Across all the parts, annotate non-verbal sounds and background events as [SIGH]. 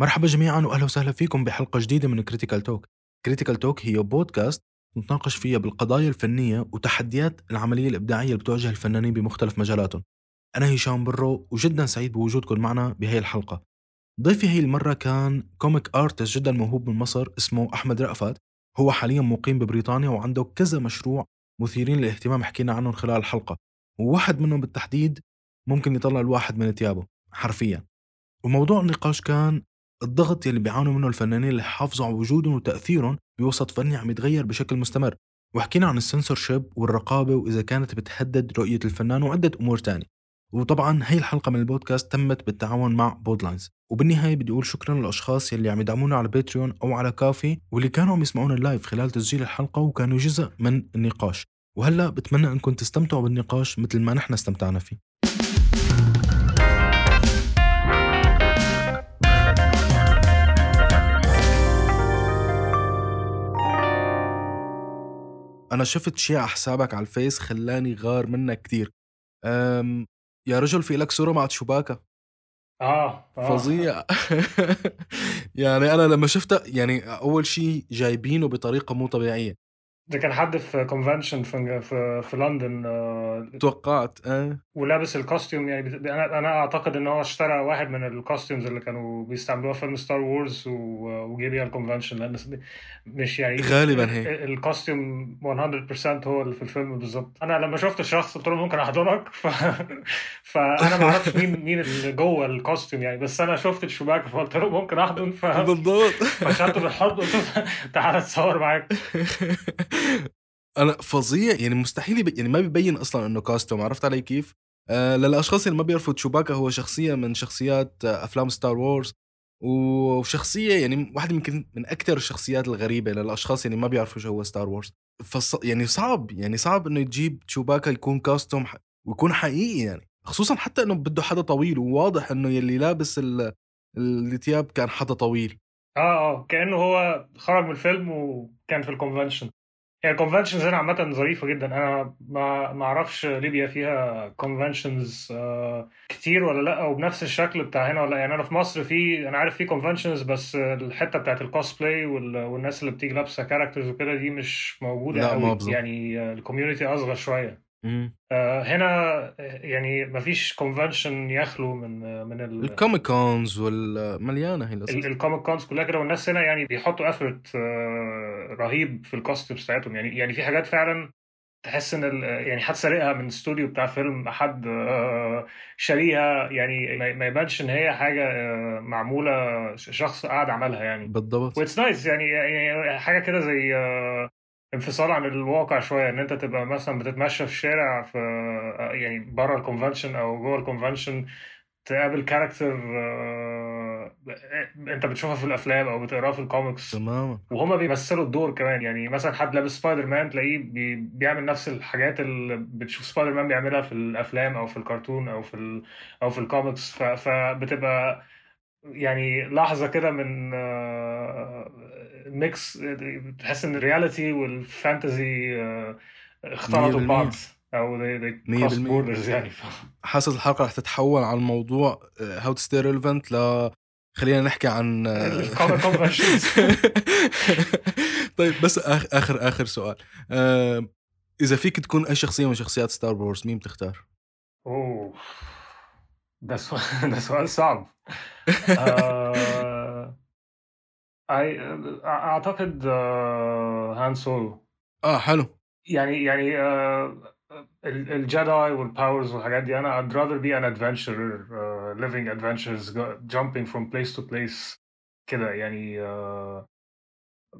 مرحبا جميعا واهلا وسهلا فيكم بحلقة جديدة من كريتيكال توك. كريتيكال توك هي بودكاست نتناقش فيها بالقضايا الفنية وتحديات العملية الإبداعية اللي بتواجه الفنانين بمختلف مجالاتهم. أنا هشام برو وجدا سعيد بوجودكم معنا بهي الحلقة. ضيفي هي المرة كان comic artist جدا موهوب من مصر اسمه أحمد رأفت. هو حاليا مقيم ببريطانيا وعنده كذا مشروع مثيرين للاهتمام حكينا عنهم خلال الحلقة. وواحد منهم بالتحديد ممكن يطلع الواحد من ثيابه حرفيا. وموضوع النقاش كان الضغط يلي بيعانوا منه الفنانين اللي حافظوا على وجودهم وتأثيرهم بوسط فني عم يتغير بشكل مستمر. وحكينا عن السنسورشيب والرقابة وإذا كانت بتهدد رؤية الفنان وعدة أمور تانية. وطبعا هي الحلقة من البودكاست تمت بالتعاون مع بودلاينز وبالنهاية بدي أقول شكرا للأشخاص يلي عم يدعمونا على باتريون أو على كافي واللي كانوا عم يسمعونا ال live خلال تسجيل الحلقة وكانوا جزء من النقاش. وهلأ بتمنى أنكم تستمتعوا بالنقاش مثل ما نحن استمتعنا فيه. أنا شفت شيء على حسابك على الفيس خلاني غار منك كثير يا رجل في لك صورة مع تشوباكا؟ آه, آه. فظيع. [LAUGHS] يعني أنا لما شفتها يعني أول شيء جايبينه بطريقة مو طبيعية. ده كان حد في convention في في, في لندن آه، توقعت آه. ولابس ال costume يعني أنا أنا أعتقد إن هو اشترى واحد من ال costumes اللي كانوا بيستعملوها في فيلم ستار وورز وجه بيها ال convention لأن مش يعني غالبا هيك ال costume 100% هو اللي في الفيلم بالظبط. أنا لما شفت الشخص قلت له ممكن أحضنك؟ [LAUGHS] ف... فانا ما أعرفش مين مين اللي جوه ال costume يعني بس أنا شفت الشباك فقلت له ممكن أحضن ف... بالضبط. فشدته بالحضن قلت له تعالى اتصور معاك. [LAUGHS] أنا فظيع يعني مستحيل يبي يعني ما بيبين أصلا إنه costume عرفت علي كيف؟ آه للأشخاص اللي ما بيعرفوا تشوباكا هو شخصية من شخصيات آه أفلام ستار وورز وشخصية يعني واحدة يمكن من أكثر الشخصيات الغريبة للأشخاص اللي ما بيعرفوا شو هو ستار وورز فص... يعني صعب يعني صعب إنه تجيب تشوباكا يكون costume ح... ويكون حقيقي يعني. خصوصا حتى إنه بده حدا طويل وواضح إنه يلي لابس ال... الثياب كان حدا طويل. آه آه كأنه هو خرج من الفيلم وكان في ال convention يعني ال conventions هنا عامة ظريفة جدا. أنا ما ما أعرفش ليبيا فيها conventions آه، كتير ولا لأ وبنفس الشكل بتاع هنا ولا يعني أنا في مصر في أنا عارف في conventions بس الحتة بتاعت الكوسبلاي والناس اللي بتيجي لابسة characters وكده دي مش موجودة لا ما يعني ال community أصغر شوية. هنا يعني ما فيش convention يخلو من من ال comic cons والمليانه هي ال comic cons كلها كده والناس هنا يعني بيحطوا effort آه رهيب في ال costumes بتاعتهم. يعني يعني في حاجات فعلا تحس إن يعني حد سارقها من استوديو بتاع فيلم حد آه شاريها. يعني ما يبانش إن هي حاجة آه معمولة شخص قاعد عملها يعني. بالضبط. What's nice يعني, يعني حاجة كده زي آه انفصال عن الواقع شوية إن أنت تبقى مثلا بتتمشى في الشارع في يعني بره ال convention أو جوه ال convention تقابل character آه، أنت بتشوفها في الأفلام أو بتقراها في الكوميكس تماما. وهما بيمثلوا الدور كمان يعني مثلا حد لابس سبايدر مان تلاقيه بيعمل نفس الحاجات اللي بتشوف سبايدر مان بيعملها في الأفلام أو في الكرتون أو في أو في الكوميكس فبتبقى يعني لحظة كده من آه، mix تحس إن ال reality وال fantasy آه، اختلطوا ببعض أو cross borders يعني حاسس الحلقة رح تتحول عن موضوع how to stay relevant ل خلينا نحكي عن آه، [LAUGHS] [LAUGHS] طيب بس آخر آخر سؤال إذا فيك تكون أي شخصية من شخصيات Star Wars مين بتختار؟ oh ده سؤال [LAUGHS] ده سؤال صعب. آه... أعتقد هان سولو آه حلو. يعني يعني uh, ال Jedi وال powers والحاجات دي أنا I'd rather be an adventurer uh, living adventures jumping from place to place كده يعني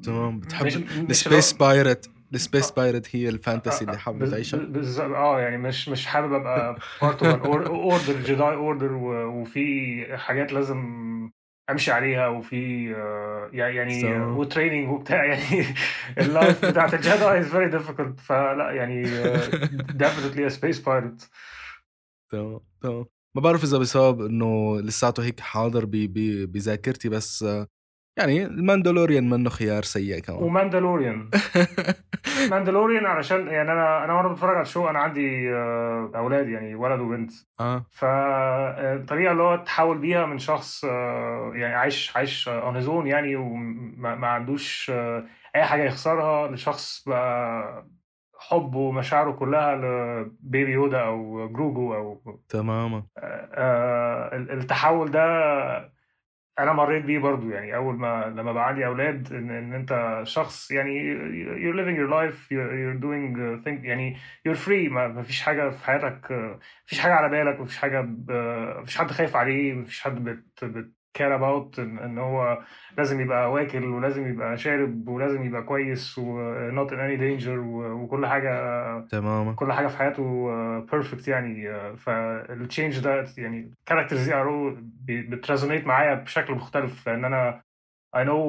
تمام. بتحب ال space pirate ال space pirate هي ال fantasy اللي حابب تعيشها؟ بالظبط آه يعني مش مش حابب أبقى part of order Jedi order وفي حاجات لازم امشي عليها وفي آه، يعني so. و training وبتاع [LAUGHS] يعني ال life بتاعت ال Jedi is very difficult فلا يعني definitely space pirate تمام تمام ما بعرف إذا بسبب إنه لساته هيك حاضر بذاكرتي بس يعني ال Mandalorian منه خيار سيي كمان. و Mandalorian [LAUGHS] Mandalorian علشان يعني أنا أنا وأنا بتفرج على ال show أنا عندي آه، أولاد يعني ولد وبنت. آه. فالطريقة اللي هو تحول بيها من شخص آه، يعني عايش عايش on his own يعني وما ما عندوش آه، أي حاجة يخسرها لشخص بقى حبه ومشاعره كلها ل Baby Yoda أو جروجو أو تماما. آه، التحول ده أنا مريت بيه برضو يعني أول ما لما بقى عندي أولاد إن, إن أنت شخص يعني you're living your life you're, you're doing thing يعني you're free ما فيش حاجة في حياتك ما فيش حاجة على بالك ما فيش حاجة ما فيش حد خايف عليه ما فيش حد بت, بت care about ان هو لازم يبقى واكل ولازم يبقى شارب ولازم يبقى كويس و not in any danger و- وكل حاجة تماما. كل حاجة في حياته perfect يعني فال change ده يعني ال characters دي are بت resonate معايا بشكل مختلف لأن أنا I know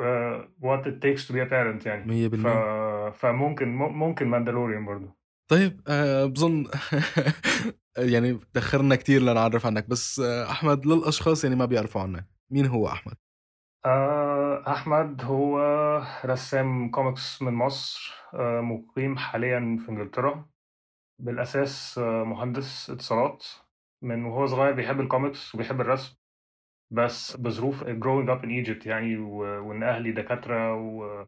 uh, what it takes to be a parent يعني. 100% ف... فممكن ممكن Mandalorian برضه طيب آه بظن [LAUGHS] يعني تأخرنا كتير لنعرف عنك بس آه أحمد للأشخاص يعني ما بيعرفوا عنك مين هو أحمد؟ آه، أحمد هو رسام كوميكس من مصر آه، مقيم حاليا في إنجلترا بالأساس آه، مهندس اتصالات من وهو صغير بيحب الكوميكس وبيحب الرسم بس بظروف growing up in Egypt يعني و- وإن أهلي دكاترة و...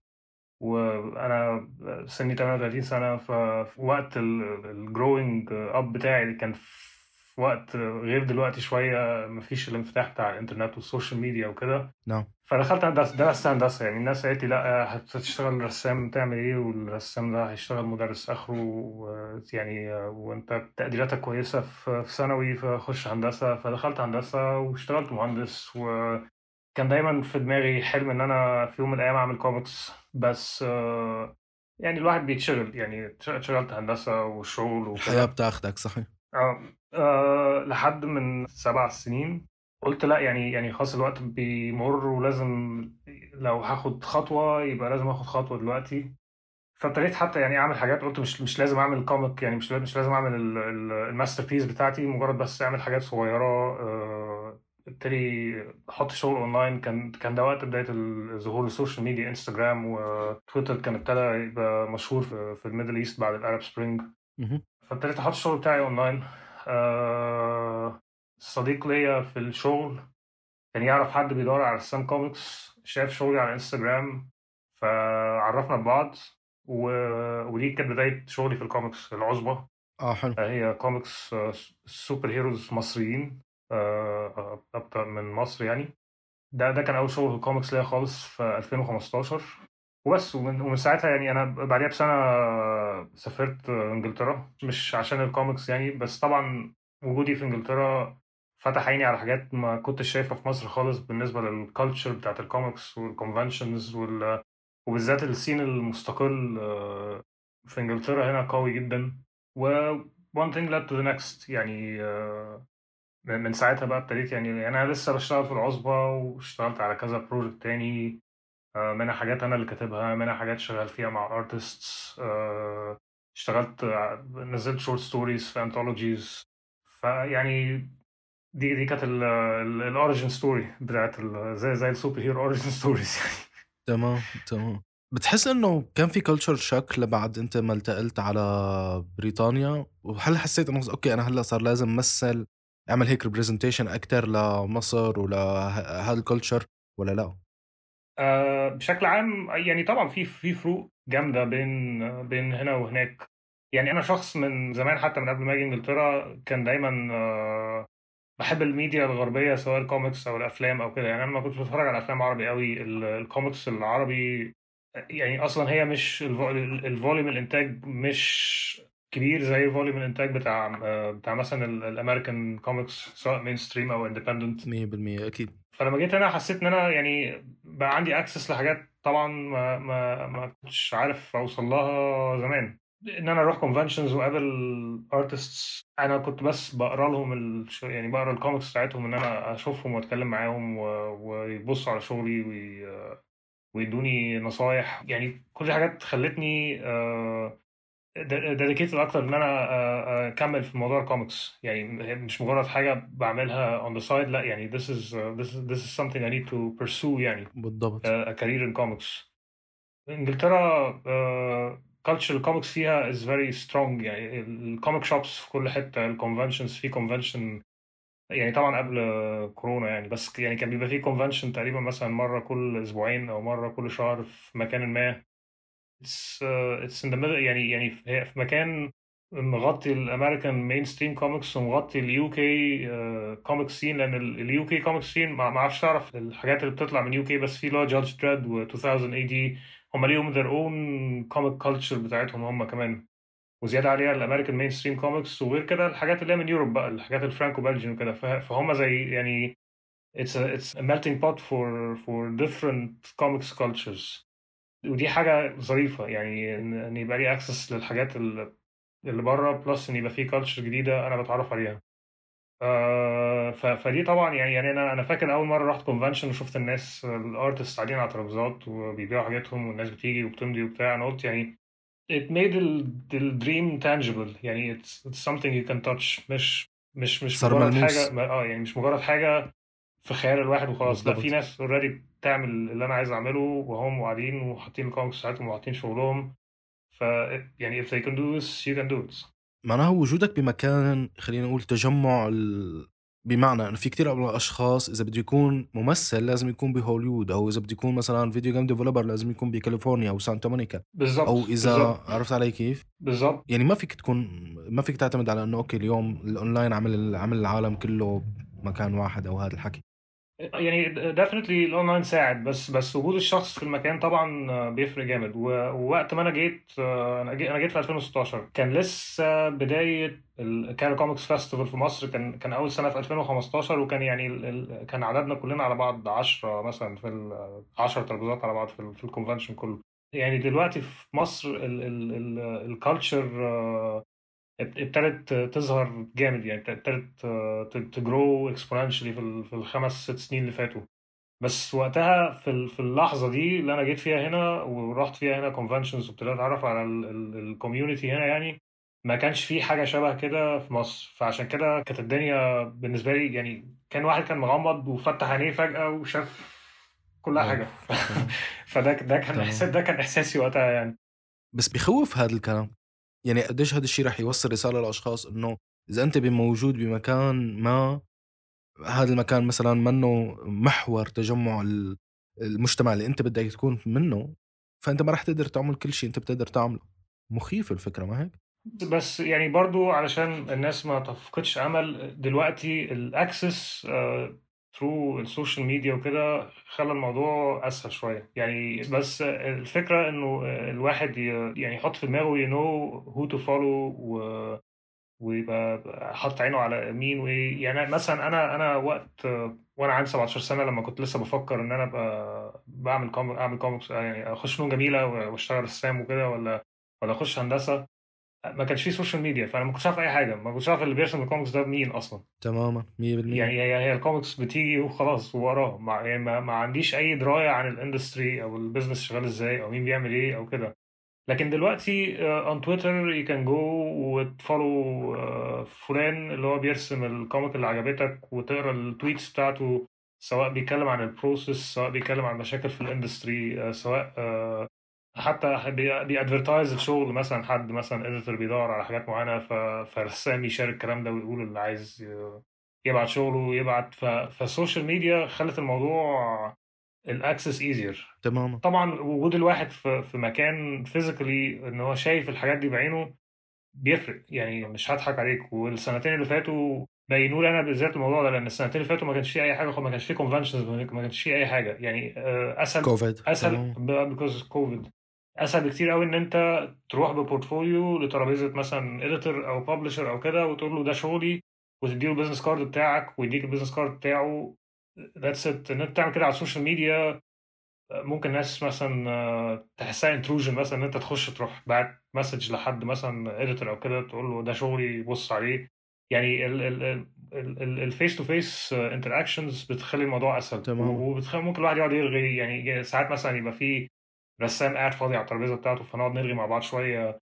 وأنا سني 38 سنة ففي وقت ال growing up بتاعي كان في وقت غير دلوقتي شوية مفيش الانفتاح بتاع الإنترنت وال social media وكده. نعم. فدخلت هندسة درست هندسة يعني. الناس قالت لي لأ هتشتغل رسام تعمل إيه؟ والرسام ده هيشتغل مدرس آخره و- يعني وأنت تقديراتك كويسة في ثانوي فخش هندسة. فدخلت هندسة واشتغلت مهندس وكان دايما في دماغي حلم إن أنا في يوم من الأيام أعمل كوميكس بس آه، يعني الواحد بيتشغل يعني اشتغلت هندسة وشغل وكده. بتاخدك صحيح. آه، آه، لحد من سبع سنين قلت لأ يعني يعني خلاص الوقت بيمر ولازم لو هاخد خطوة يبقى لازم آخد خطوة دلوقتي. فابتديت حتى يعني أعمل حاجات قلت مش مش لازم أعمل comic يعني مش مش لازم أعمل ال- ال- ال masterpiece بتاعتي مجرد بس أعمل حاجات صغيرة آه، ابتدي أحط شغل اونلاين كان كان ده وقت بداية ال- ظهور ال social media انستجرام وتويتر كان ابتدى يبقى مشهور في, ال Middle East بعد ال Arab Spring. فابتديت أحط الشغل بتاعي اونلاين آه، صديق ليا في الشغل كان يعرف حد بيدور على رسام كوميكس شاف شغلي على انستجرام فعرفنا ببعض و... ودي كانت بداية شغلي في الكوميكس العصبة آه حلو. هي كوميكس آه، superheroes مصريين. آه، آه، من مصر يعني. ده ده كان أول شغل في الكوميكس ليا خالص في 2015 وبس ومن, ومن ساعتها يعني أنا بعديها بسنة سافرت إنجلترا مش عشان الكوميكس يعني بس طبعا وجودي في إنجلترا فتح عيني على حاجات ما كنتش شايفها في مصر خالص بالنسبة لل culture بتاعت ال comics وال conventions وال... وبالذات ال scene المستقل آه، في إنجلترا هنا قوي جدا. و one thing led to the next يعني آه، من ساعتها بقى ابتديت يعني يعني أنا لسه بشتغل في العصبة واشتغلت على كذا project تاني آه، منها حاجات أنا اللي كاتبها منها حاجات شغال فيها مع artists آه، اشتغلت ع- نزلت short stories في anthologies فيعني دي دي كانت ال origin story بتاعت زي زي ال superhero origin stories تمام تمام. بتحس إنه كان في culture shock لبعد أنت ما انتقلت على بريطانيا؟ وهل حسيت إنه okay أنا هلأ صار لازم امثل اعمل هيك representation أكثر لمصر ولهذا ال culture ولا لا؟ آه، بشكل عام يعني طبعا في في فروق جامدة بين بين هنا وهناك. يعني أنا شخص من زمان حتى من قبل ما أجي إنجلترا كان دايما آه، بحب الميديا الغربية سواء الكوميكس أو الأفلام أو كده. يعني أنا ما كنتش بتفرج على أفلام عربي قوي ال- الكوميكس العربي يعني أصلا هي مش الفو- ال volume الإنتاج مش كبير زي volume الإنتاج بتاع بتاع مثلا ال- ال American comics سواء mainstream أو independent 100% أكيد. فلما جيت هنا حسيت إن أنا يعني بقى عندي access لحاجات طبعا ما ما ما كنتش عارف أوصل لها زمان. إن أنا أروح conventions وأقابل artists أنا كنت بس بقرأ لهم ال... يعني بقرأ الكوميكس بتاعتهم إن أنا أشوفهم وأتكلم معاهم و... ويبصوا على شغلي وي... ويدوني نصايح. يعني كل دي حاجات خلتني آه، dedicated أكتر إن أنا أكمل في موضوع الكوميكس يعني مش مجرد حاجة بعملها on the side لا يعني this is this is this is something I need to pursue يعني بالضبط. a career in comics. إنجلترا culture ال comics فيها is very strong يعني ال comic shops في كل حتة ال conventions في convention يعني طبعا قبل كورونا يعني بس يعني كان بيبقى في convention تقريبا مثلا مرة كل أسبوعين أو مرة كل شهر في مكان ما. it's it's in يعني يعني في مكان مغطي ال American mainstream comics ومغطي ال UK comic scene لأن ال UK comic scene ما أعرفش تعرف الحاجات اللي بتطلع من UK بس في اللي هو Judge Dredd و 2000 AD هم ليهم their own comic culture بتاعتهم هم كمان. وزيادة عليها ال American mainstream comics وغير كده الحاجات اللي هي من Europe بقى الحاجات ال Franco-Belgian وكده. فهم زي يعني it's a, it's a melting pot for for different comics cultures. ودي حاجة ظريفة يعني إن يبقى لي access للحاجات اللي بره plus إن يبقى في culture جديدة أنا بتعرف عليها آه فدي طبعا يعني يعني أنا أنا فاكر أول مرة رحت convention وشفت الناس ال artists قاعدين على ترابيزات وبيبيعوا حاجاتهم والناس بتيجي وبتمضي وبتاع أنا قلت يعني it made the dream tangible يعني it's, it's something you can touch مش مش مش مجرد ملموس. حاجة آه يعني مش مجرد حاجة في خيال الواحد وخلاص. لا. في ناس already بتعمل اللي أنا عايز أعمله وهم قاعدين وحاطين الكوميكس بتاعتهم وحاطين شغلهم. ف يعني if they can do this you can do it معناها وجودك بمكان خلينا نقول تجمع ال... بمعنى إنه في كتير من الاشخاص إذا بده يكون ممثل لازم يكون بهوليوود أو إذا بده يكون مثلا video game developer لازم يكون بكاليفورنيا أو سانتا مونيكا. بالظبط أو إذا بالظبط. عرفت علي كيف؟ بالظبط. يعني ما فيك تكون ما فيك تعتمد على إنه okay اليوم الاونلاين عمل عمل العالم كله مكان واحد أو هذا الحكي. يعني definitely ال online ساعد بس بس وجود الشخص في المكان طبعا بيفرق جامد. ووقت ما أنا جيت أنا جيت في 2016 كان لسه بداية ال Cairo Comix Festival في مصر كان كان أول سنة في 2015 وكان يعني كان عددنا كلنا على بعض 10 مثلا في ال 10 ترابيزات على بعض في ال convention كله. يعني دلوقتي في مصر ال culture ابتدت تظهر جامد يعني ابتدت ت grow exponentially في ال- في الخمس ست سنين اللي فاتوا. بس وقتها في في اللحظة دي اللي أنا جيت فيها هنا ورحت فيها هنا conventions وابتديت أتعرف على ال community هنا يعني ما كانش في حاجة شبه كده في مصر. فعشان كده كانت الدنيا بالنسبة لي يعني كان واحد كان مغمض وفتح عينيه فجأة وشاف كل آه. حاجة. [LAUGHS] فده ده كان. احساس ده كان إحساسي وقتها يعني. بس بخوف هذا الكلام. يعني قديش هذا الشيء رح يوصل رسالة للاشخاص إنه إذا أنت موجود بمكان ما هذا المكان مثلا منه محور تجمع ال- المجتمع اللي أنت بدك تكون منه فأنت ما رح تقدر تعمل كل شيء أنت بتقدر تعمله. مخيف الفكرة ما هيك؟ بس يعني برضو علشان الناس ما تفقدش امل دلوقتي الاكسس through ال social media وكده خلى الموضوع أسهل شوية. يعني بس الفكرة إنه الواحد يعني يحط في دماغه ي know who to follow ويبقى حاطط عينه على مين. وايه يعني مثلا أنا أنا وقت وأنا عندي 17 سنة لما كنت لسه بفكر إن أنا أبقى بعمل comic أعمل كوميكس يعني أخش فنون جميلة وأشتغل رسام وكده ولا ولا أخش هندسة ما كانش فيه social media فأنا ما كنتش عارف أي حاجة. ما كنتش عارف اللي بيرسم الكوميكس ده مين أصلا. تماما 100% يعني هي هي الكوميكس بتيجي وخلاص ووراه ما, يعني ما, ما عنديش أي دراية عن ال industry أو ال business شغال إزاي أو مين بيعمل إيه أو كده. لكن دلوقتي on Twitter you can go وت follow فلان اللي هو بيرسم ال comic اللي عجبتك وتقرأ ال tweets بتاعته سواء بيتكلم عن ال process سواء بيتكلم عن مشاكل في ال industry سواء آه، حتى بي advertise الشغل مثلا حد مثلا editor بيدور على حاجات معينة فرسام يشارك الكلام ده ويقول اللي عايز يبعت شغله ويبعت ف- فال social media خلت الموضوع ال access easier تماما. طبعا وجود الواحد في في مكان physically إن هو شايف الحاجات دي بعينه بيفرق يعني مش هضحك عليك. والسنتين اللي فاتوا بينوا لي أنا بالذات الموضوع ده لأن السنتين اللي فاتوا ما كانش فيه أي حاجة ما كانش فيه conventions ما كانش فيه أي حاجة. يعني آه، أسهل كوفيد أسهل. because كوفيد أسهل بكتير قوي إن أنت تروح ب portfolio لترابيزة مثلا editor أو publisher أو كده وتقول له ده شغلي وتديله ال business card بتاعك ويديك ال business card بتاعه. that's it إن أنت تعمل كده على ال social media ممكن ناس مثلا آه، تحسها intrusion مثلا إن أنت تخش تروح بعت message لحد مثلا editor أو كده تقول له ده شغلي بص عليه. يعني ال face to face interactions بتخلي الموضوع أسهل. تمام. وبتخلي ممكن الواحد يقعد يرغي يعني ساعات مثلا يبقى في رسام قاعد فاضي على الترابيزة بتاعته فنقعد نرغي مع بعض شوية.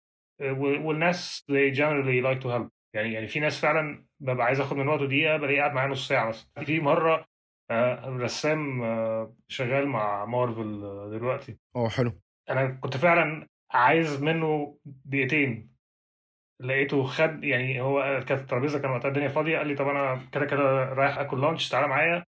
والناس they generally like to help. يعني يعني في ناس فعلا ببقى عايز آخد من وقته دقيقة بلاقيه قاعد معايا نص ساعة مثلا. في مرة آه، رسام آه، شغال مع مارفل آه، دلوقتي. آه حلو. أنا كنت فعلا عايز منه دقيقتين. لقيته خد يعني هو كانت الترابيزة كان وقتها الدنيا فاضية قال لي طب أنا كده كده رايح آكل لانش تعالى معايا.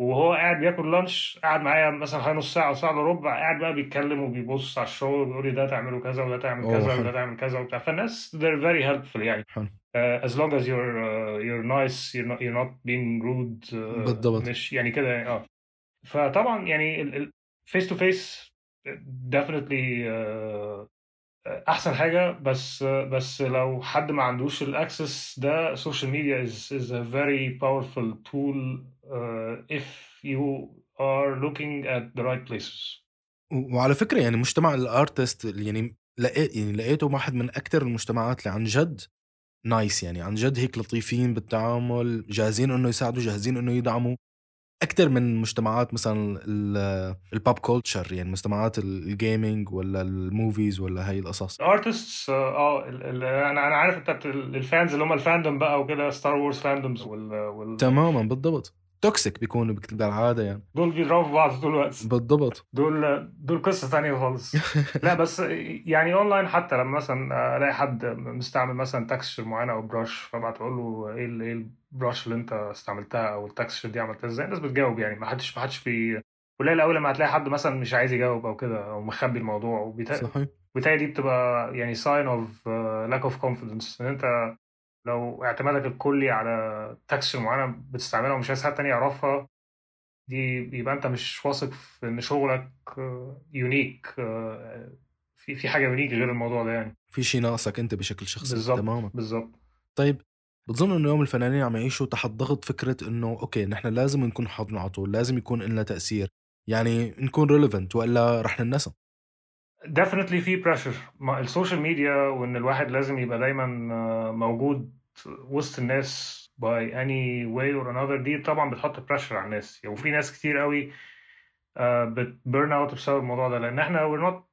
وهو قاعد بياكل lunch قاعد معايا مثلا حوالي نص ساعة أو ساعة إلا ربع قاعد بقى بيتكلم وبيبص على الشغل وبيقول لي ده تعمله كذا وده تعمل كذا. وده تعمل كذا وبتاع. فالناس they're very helpful يعني. حلو. uh, as long as you're uh, you're nice you're not you're not being rude uh, بالضبط. مش يعني كده يعني آه. فطبعا يعني face to face definitely uh, أحسن حاجة. بس بس لو حد ما عندوش ال access ده ال social media is is a very powerful tool uh, if you are looking at the right places. وعلى فكرة يعني مجتمع ال artist يعني لقيت يعني لقيته واحد من أكثر المجتمعات اللي عن جد nice يعني عن جد هيك لطيفين بالتعامل جاهزين إنه يساعدوا جاهزين إنه يدعموا. أكثر من مجتمعات مثلا ال pop culture يعني مجتمعات ال gaming ولا ال movies ولا هاي القصص. ال artists آه ال- أنا أنا عارف أنت ال fans اللي هم ال fandom بقى وكده Star Wars fandoms وال... تماما بالضبط. toxic بيكونوا بالعاده يعني. دول بيضربوا بعض طول الوقت بالضبط. دول دول قصة ثانية خالص. لا [LAUGHS] بس يعني اونلاين حتى لما مثلا ألاقي حد مستعمل مثلا texture معينة أو brush فبعت أقول له إيه إيه ال brush اللي أنت استعملتها أو ال texture دي عملتها إزاي؟ الناس بتجاوب يعني. ما حدش ما حدش بي قليل قوي لما هتلاقي حد مثلا مش عايز يجاوب أو كده أو مخبي الموضوع. وبيتا... صحيح. بالتالي دي بتبقى يعني of uh, lack of confidence. إن أنت لو اعتمادك الكلي على texture معينة بتستعملها ومش عايز حد تاني يعرفها دي يبقى انت مش واثق في ان شغلك unique في في حاجة unique غير الموضوع ده يعني. في شيء ناقصك انت بشكل شخصي بالظبط تماما. بالظبط. طيب بتظن إنه يوم الفنانين عم يعيشوا تحت ضغط فكرة إنه okay نحن لازم نكون حاضرين على طول لازم يكون لنا تأثير يعني نكون relevant وإلا رح ننسى؟ Definitely في pressure. ما- ال social media وإن الواحد لازم يبقى دايما آه، موجود وسط الناس by any way or another دي طبعا بتحط pressure على الناس. وفي ناس كتير قوي بت burn out بسبب الموضوع ده. لأن إحنا we're not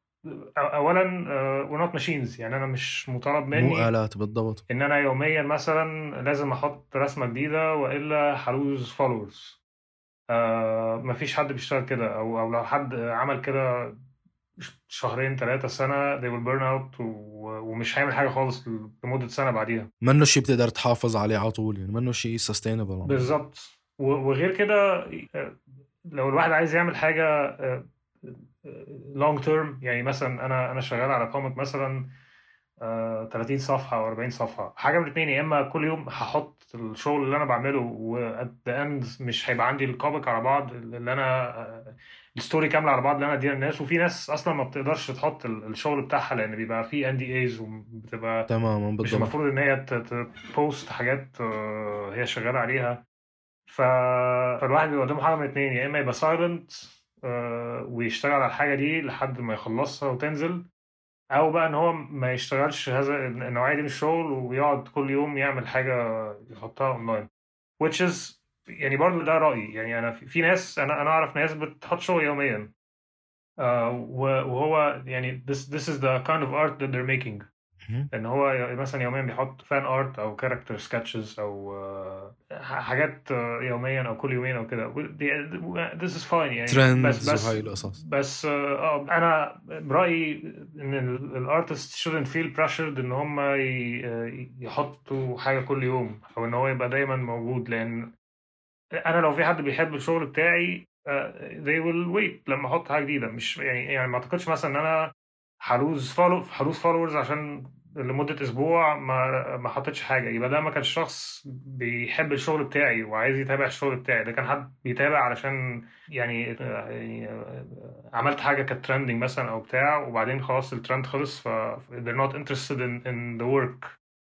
اولا آه، we're not machines. يعني أنا مش مطالب مو مني الات بالضبط. إن أنا يوميا مثلا لازم أحط رسمة جديدة وإلا ه lose followers آه مفيش حد بيشتغل كده أو أو لو حد عمل كده شهرين ثلاثة سنة they will burn out و- ومش هيعمل حاجة خالص لمدة سنة بعديها. منه شيء بتقدر تحافظ عليه على طول يعني منه شيء sustainable بالظبط. و- وغير كده آه، لو الواحد عايز يعمل حاجة long term يعني مثلا أنا أنا شغال على comic مثلا آه، 30 صفحة أو 40 صفحة. حاجة من الاثنين يا إما كل يوم هحط الشغل اللي أنا بعمله و at the end مش هيبقى عندي ال comic على بعض اللي أنا آه، ال story كاملة على بعض اللي أنا اديها للناس. وفي ناس أصلا ما بتقدرش تحط ال- الشغل بتاعها لأن بيبقى فيه NDAs وبتبقى تماما مش بالضبط المفروض إن هي ت post حاجات آه، هي شغالة عليها. ف... فالواحد بيبقى قدامه حاجة من اتنين يا إما يبقى silent ويشتغل على الحاجة دي لحد ما يخلصها وتنزل أو بقى إن هو ما يشتغلش هذا النوعية دي من الشغل ويقعد كل يوم يعمل حاجة يحطها online which is يعني برضو ده رأيي. يعني أنا في ناس أنا أنا أعرف ناس بتحط شغل يوميا. آه، وهو يعني this this is the kind of art that they're making. ان هو مثلا يوميا بيحط fan art أو character sketches أو آه، حاجات آه، يوميا أو كل يومين أو كده. this is fine يعني. trends وهاي القصص. بس آه أنا برايي إن ال artist shouldn't feel pressured إن هم يحطوا حاجة كل يوم أو إن هو يبقى دايما موجود. لأن أنا لو في حد بيحب الشغل بتاعي آه، they will wait لما أحط حاجة جديدة. مش يعني يعني ما أعتقدش مثلا إن أنا ه lose follow ه lose followers عشان لمدة أسبوع ما ما حطيتش حاجة. يبقى ده ما كانش شخص بيحب الشغل بتاعي وعايز يتابع الشغل بتاعي. ده كان حد بيتابع علشان يعني, يعني عملت حاجة كانت trending مثلا أو بتاع وبعدين خلاص الترند خلص ف they're not interested in, in the work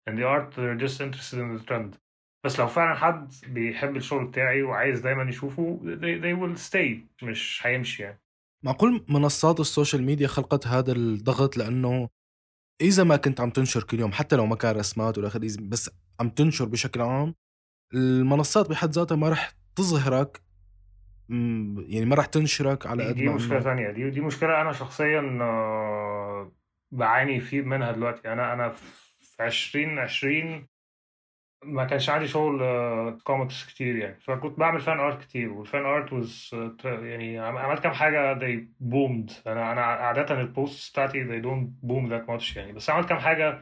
and the art they're just interested in the trend. بس لو فعلا حد بيحب الشغل بتاعي وعايز دايما يشوفه they, they will stay مش هيمشي يعني. معقول منصات ال social media خلقت هذا الضغط لأنه إذا ما كنت عم تنشر كل يوم حتى لو ما كان رسمات ولا آخره، بس عم تنشر بشكل عام المنصات بحد ذاتها ما رح تظهرك يعني ما رح تنشرك على قد دي مشكلة ثانية دي دي مشكلة أنا شخصيا آه، بعاني فيه منها دلوقتي. أنا أنا في 2020 ما كانش عندي شغل كوميكس كتير يعني. فكنت بعمل fan art كتير وال fan art was يعني عملت كام حاجة they boomed. أنا أنا عادة ال post بتاعتي they don't boom that much يعني. بس عملت كام حاجة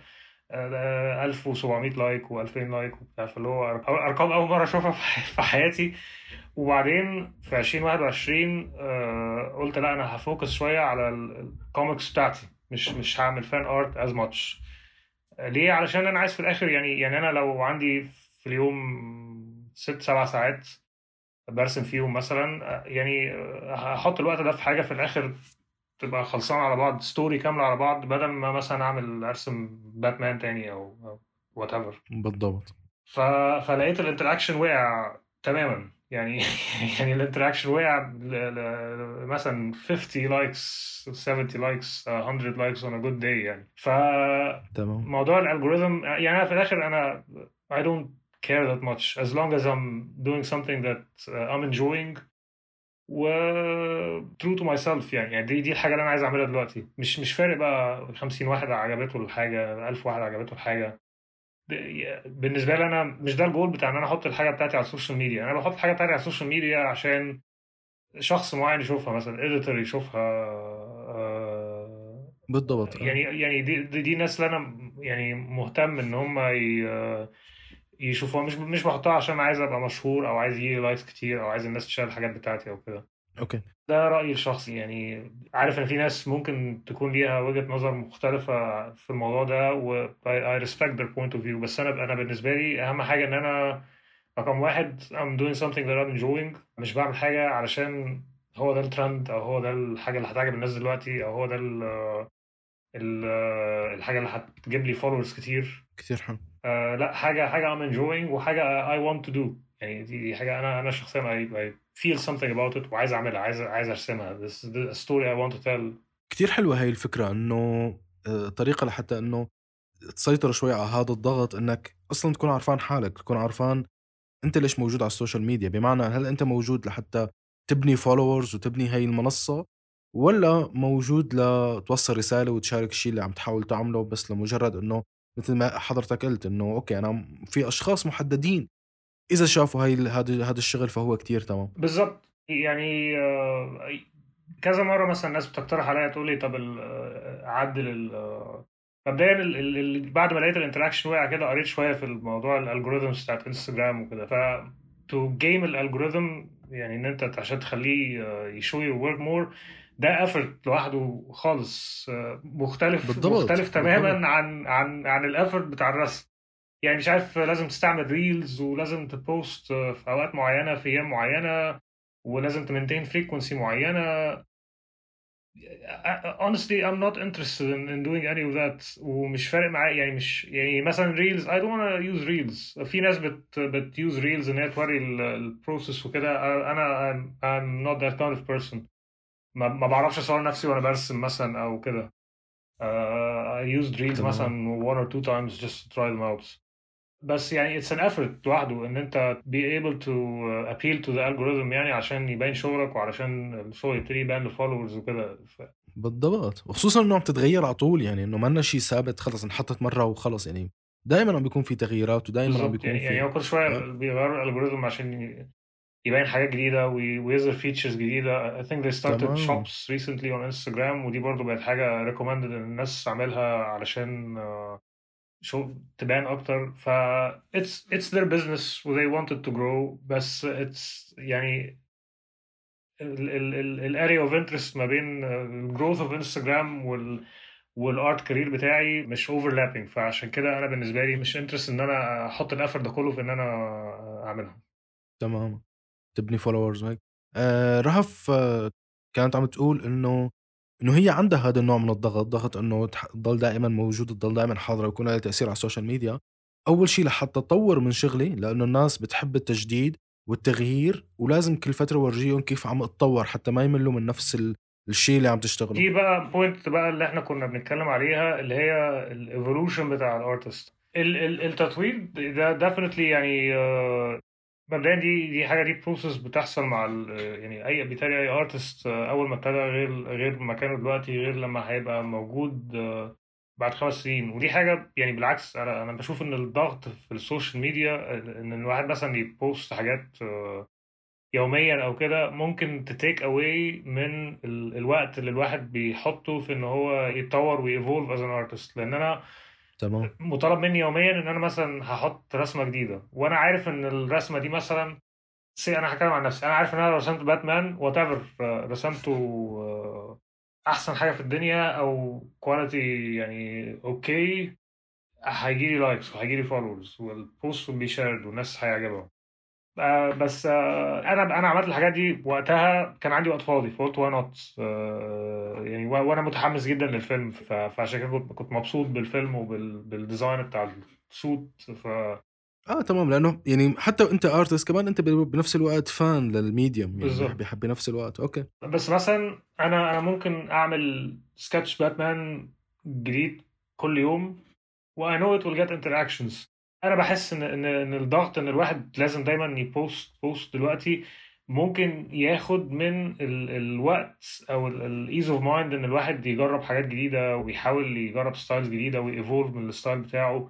1700 like و2000 like وبتاع. فاللي هو أرقام أول مرة أشوفها في حياتي. وبعدين في 2021 آه قلت لا أنا ه focus شوية على الكوميكس بتاعتي. مش مش هعمل fan art as much ليه؟ علشان أنا عايز في الآخر يعني يعني أنا لو عندي في اليوم ست سبع ساعات برسم فيهم مثلا يعني هحط الوقت ده في حاجة في الآخر تبقى خلصانة على بعض story كاملة على بعض بدل ما مثلا أعمل أرسم باتمان تاني أو whatever بالضبط. ف... فلقيت ال interaction وقع تماما. يعني [LAUGHS] يعني ال interaction وقع. مثلا 50 likes 70 likes 100 likes on a good day يعني. ف تمام. موضوع ال algorithm يعني أنا في الآخر أنا I don't care that much as long as I'm doing something that uh, I'm enjoying و true to myself يعني, يعني دي دي الحاجة اللي أنا عايز أعملها دلوقتي. مش مش فارق بقى 50 واحد عجبته الحاجة 1000 واحد عجبته الحاجة. بالنسبة لي أنا مش ده الجول بتاع إن أنا أحط الحاجة بتاعتي على ال social media. أنا بحط الحاجة بتاعتي على ال social media عشان شخص معين يشوفها مثلا editor يشوفها بالضبط يعني يعني دي دي, دي الناس اللي أنا يعني مهتم إن هم يشوفوها. مش مش بحطها عشان عايز أبقى مشهور أو عايز يجي likes كتير أو عايز الناس ت share الحاجات بتاعتي أو كده. أوكي. ده رأيي الشخصي يعني عارف إن في ناس ممكن تكون ليها وجهة نظر مختلفة في الموضوع ده و I respect their point of view بس أنا أنا بالنسبة لي أهم حاجة إن أنا رقم واحد I'm doing something that I'm enjoying مش بعمل حاجة علشان هو ده الترند أو هو ده الحاجة اللي هتعجب الناس دلوقتي أو هو ده ال ال الحاجة اللي هتجيب لي followers كتير. كتير حلو. آه لأ حاجة حاجة I'm enjoying وحاجة I want to do. يعني دي, حاجة أنا أنا شخصيا I, I feel something about it وعايز أعملها عايز عايز أرسمها. This is the story I want to tell. كتير حلوة هاي الفكرة إنه طريقة لحتى إنه تسيطر شوي على هذا الضغط إنك أصلا تكون عارفان حالك تكون عارفان أنت ليش موجود على ال social media. بمعنى هل أنت موجود لحتى تبني followers وتبني هاي المنصة ولا موجود لتوصل رسالة وتشارك الشيء اللي عم تحاول تعمله بس لمجرد إنه مثل ما حضرتك قلت إنه okay أنا في أشخاص محددين إذا شافوا هاي هذا هذا الشغل فهو كتير تمام بالضبط يعني كذا مرة مثلا الناس بتقترح عليا تقول لي طب عدل مبدئيا بعد ما لقيت ال interaction وقع كده قريت شوية في الموضوع ال algorithms بتاعت انستجرام وكده ف to game ال algorithm يعني إن أنت عشان تخليه ي show your work more ده effort لوحده خالص مختلف بالضبط. مختلف تماما بالضبط. عن عن عن ال effort بتاع الرسم يعني مش عارف لازم تستعمل reels ولازم ت post في أوقات معينة في أيام معينة ولازم ت maintain frequency معينة. Honestly I'm not interested in, in doing any of that. ومش فارق معايا يعني مش يعني مثلا reels I don't wanna use reels. في ناس بت بت use reels إن هي توري ال process وكده. أنا I'm, I'm not that kind of person. ما, ما بعرفش أصور نفسي وأنا برسم مثلا أو كده. uh, I used reels. مثلا one or two times just to try them out. بس يعني it's an effort لوحده إن أنت be able to appeal to the algorithm يعني عشان يبين شغلك وعلشان الشغل يبتدي يبان للفولورز وكده ف... بالضبط وخصوصا إنه عم تتغير على طول يعني إنه ما شيء ثابت خلص انحطت مرة وخلص يعني دائما عم بيكون في تغييرات ودائما عم بيكون يعني, في يعني كل شوية آه. بيغيروا ال algorithm عشان يبين حاجات جديدة وي- ويظهر features جديدة I think they started تمام. shops recently on Instagram ودي برضو بقت حاجة recommended إن الناس تعملها علشان آه، show تبان أكتر. ف it's it's their business و they wanted to grow. بس it's يعني ال ال ال ال area of interest ما بين ال growth of Instagram وال وال art career بتاعي مش overlapping فعشان كده أنا بالنسبة لي مش interested إن أنا أحط ال effort ده كله في إن أنا أعملها. تمام. تبني followers وهيك آه رهف آه كانت عم تقول إنه إنه هي عندها هذا النوع من الضغط ضغط إنه تضل دائما موجود تضل دائما حاضرة ويكون لها تأثير على ال social media. أول شيء لحتى تطور من شغلي لأنه الناس بتحب التجديد والتغيير ولازم كل فترة ورجيهم كيف عم أتطور حتى ما يملوا من نفس ال- الشيء اللي عم تشتغله دي بقى point بقى اللي إحنا كنا بنتكلم عليها اللي هي ال evolution بتاع ال artist ال- ال- التطوير ده definitely يعني آه، مبدئيا دي دي حاجة دي process بتحصل مع يعني اي بالتالي أي artist أول ما ابتدى غير غير مكانه دلوقتي غير لما هيبقى موجود آه، بعد خمس سنين. ودي حاجة يعني بالعكس أنا أنا بشوف إن الضغط في ال social media ان الواحد مثلا ي post حاجات آه، يوميا أو كده ممكن ت take away من ال- الوقت اللي الواحد بيحطه في إن هو يتطور وي evolve as an artist لأن أنا تمام. مطالب مني يوميا إن أنا مثلا هحط رسمة جديدة وأنا عارف إن الرسمة دي مثلا say أنا هتكلم عن نفسي أنا عارف إن أنا لو رسمت باتمان و at رسمته آه، أحسن حاجة في الدنيا أو quality يعني okay هيجي لي likes وهيجي لي followers وال post shared والناس هيعجبهم. آه، بس آه، أنا أنا عملت الحاجات دي وقتها كان عندي وقت فاضي فقلت why not يعني وأنا متحمس جدا للفيلم فعشان كده كنت مبسوط بالفيلم وبال design بتاع ال suit ف آه تمام لأنه يعني حتى أنت artist كمان أنت بنفس الوقت fan لل medium يعني بالظبط. بيحب بنفس الوقت okay. بس مثلا أنا أنا ممكن أعمل سكتش باتمان جديد كل يوم و I know it will get interactions. أنا بحس إن إن إن الضغط إن الواحد لازم دايما ي post post دلوقتي ممكن ياخد من ال الوقت أو ال ease of mind إن الواحد يجرب حاجات جديدة ويحاول يجرب styles جديدة وي evolve من ال style بتاعه.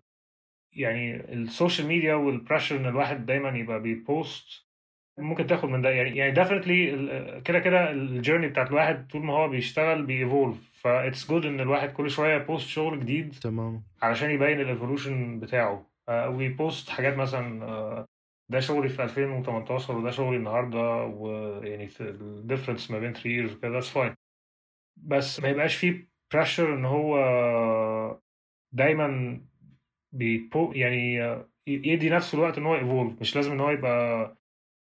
يعني ال social media وال pressure إن الواحد دايما يبقى بي post ممكن تاخد من ده. يعني يعني definitely كده كده ال journey بتاعت الواحد طول ما هو بيشتغل بي evolve ف that's good إن الواحد كل شوية post شغل جديد تمام. علشان يبين ال evolution بتاعه. وي post حاجات مثلا آه، ده شغلي في 2018 وده شغلي النهارده ويعني ال difference ما بين 3 years وكده that's fine. بس ما يبقاش فيه pressure إن هو دايما بيبو يعني آه، يدي نفسه الوقت إن هو evolve مش لازم إن هو يبقى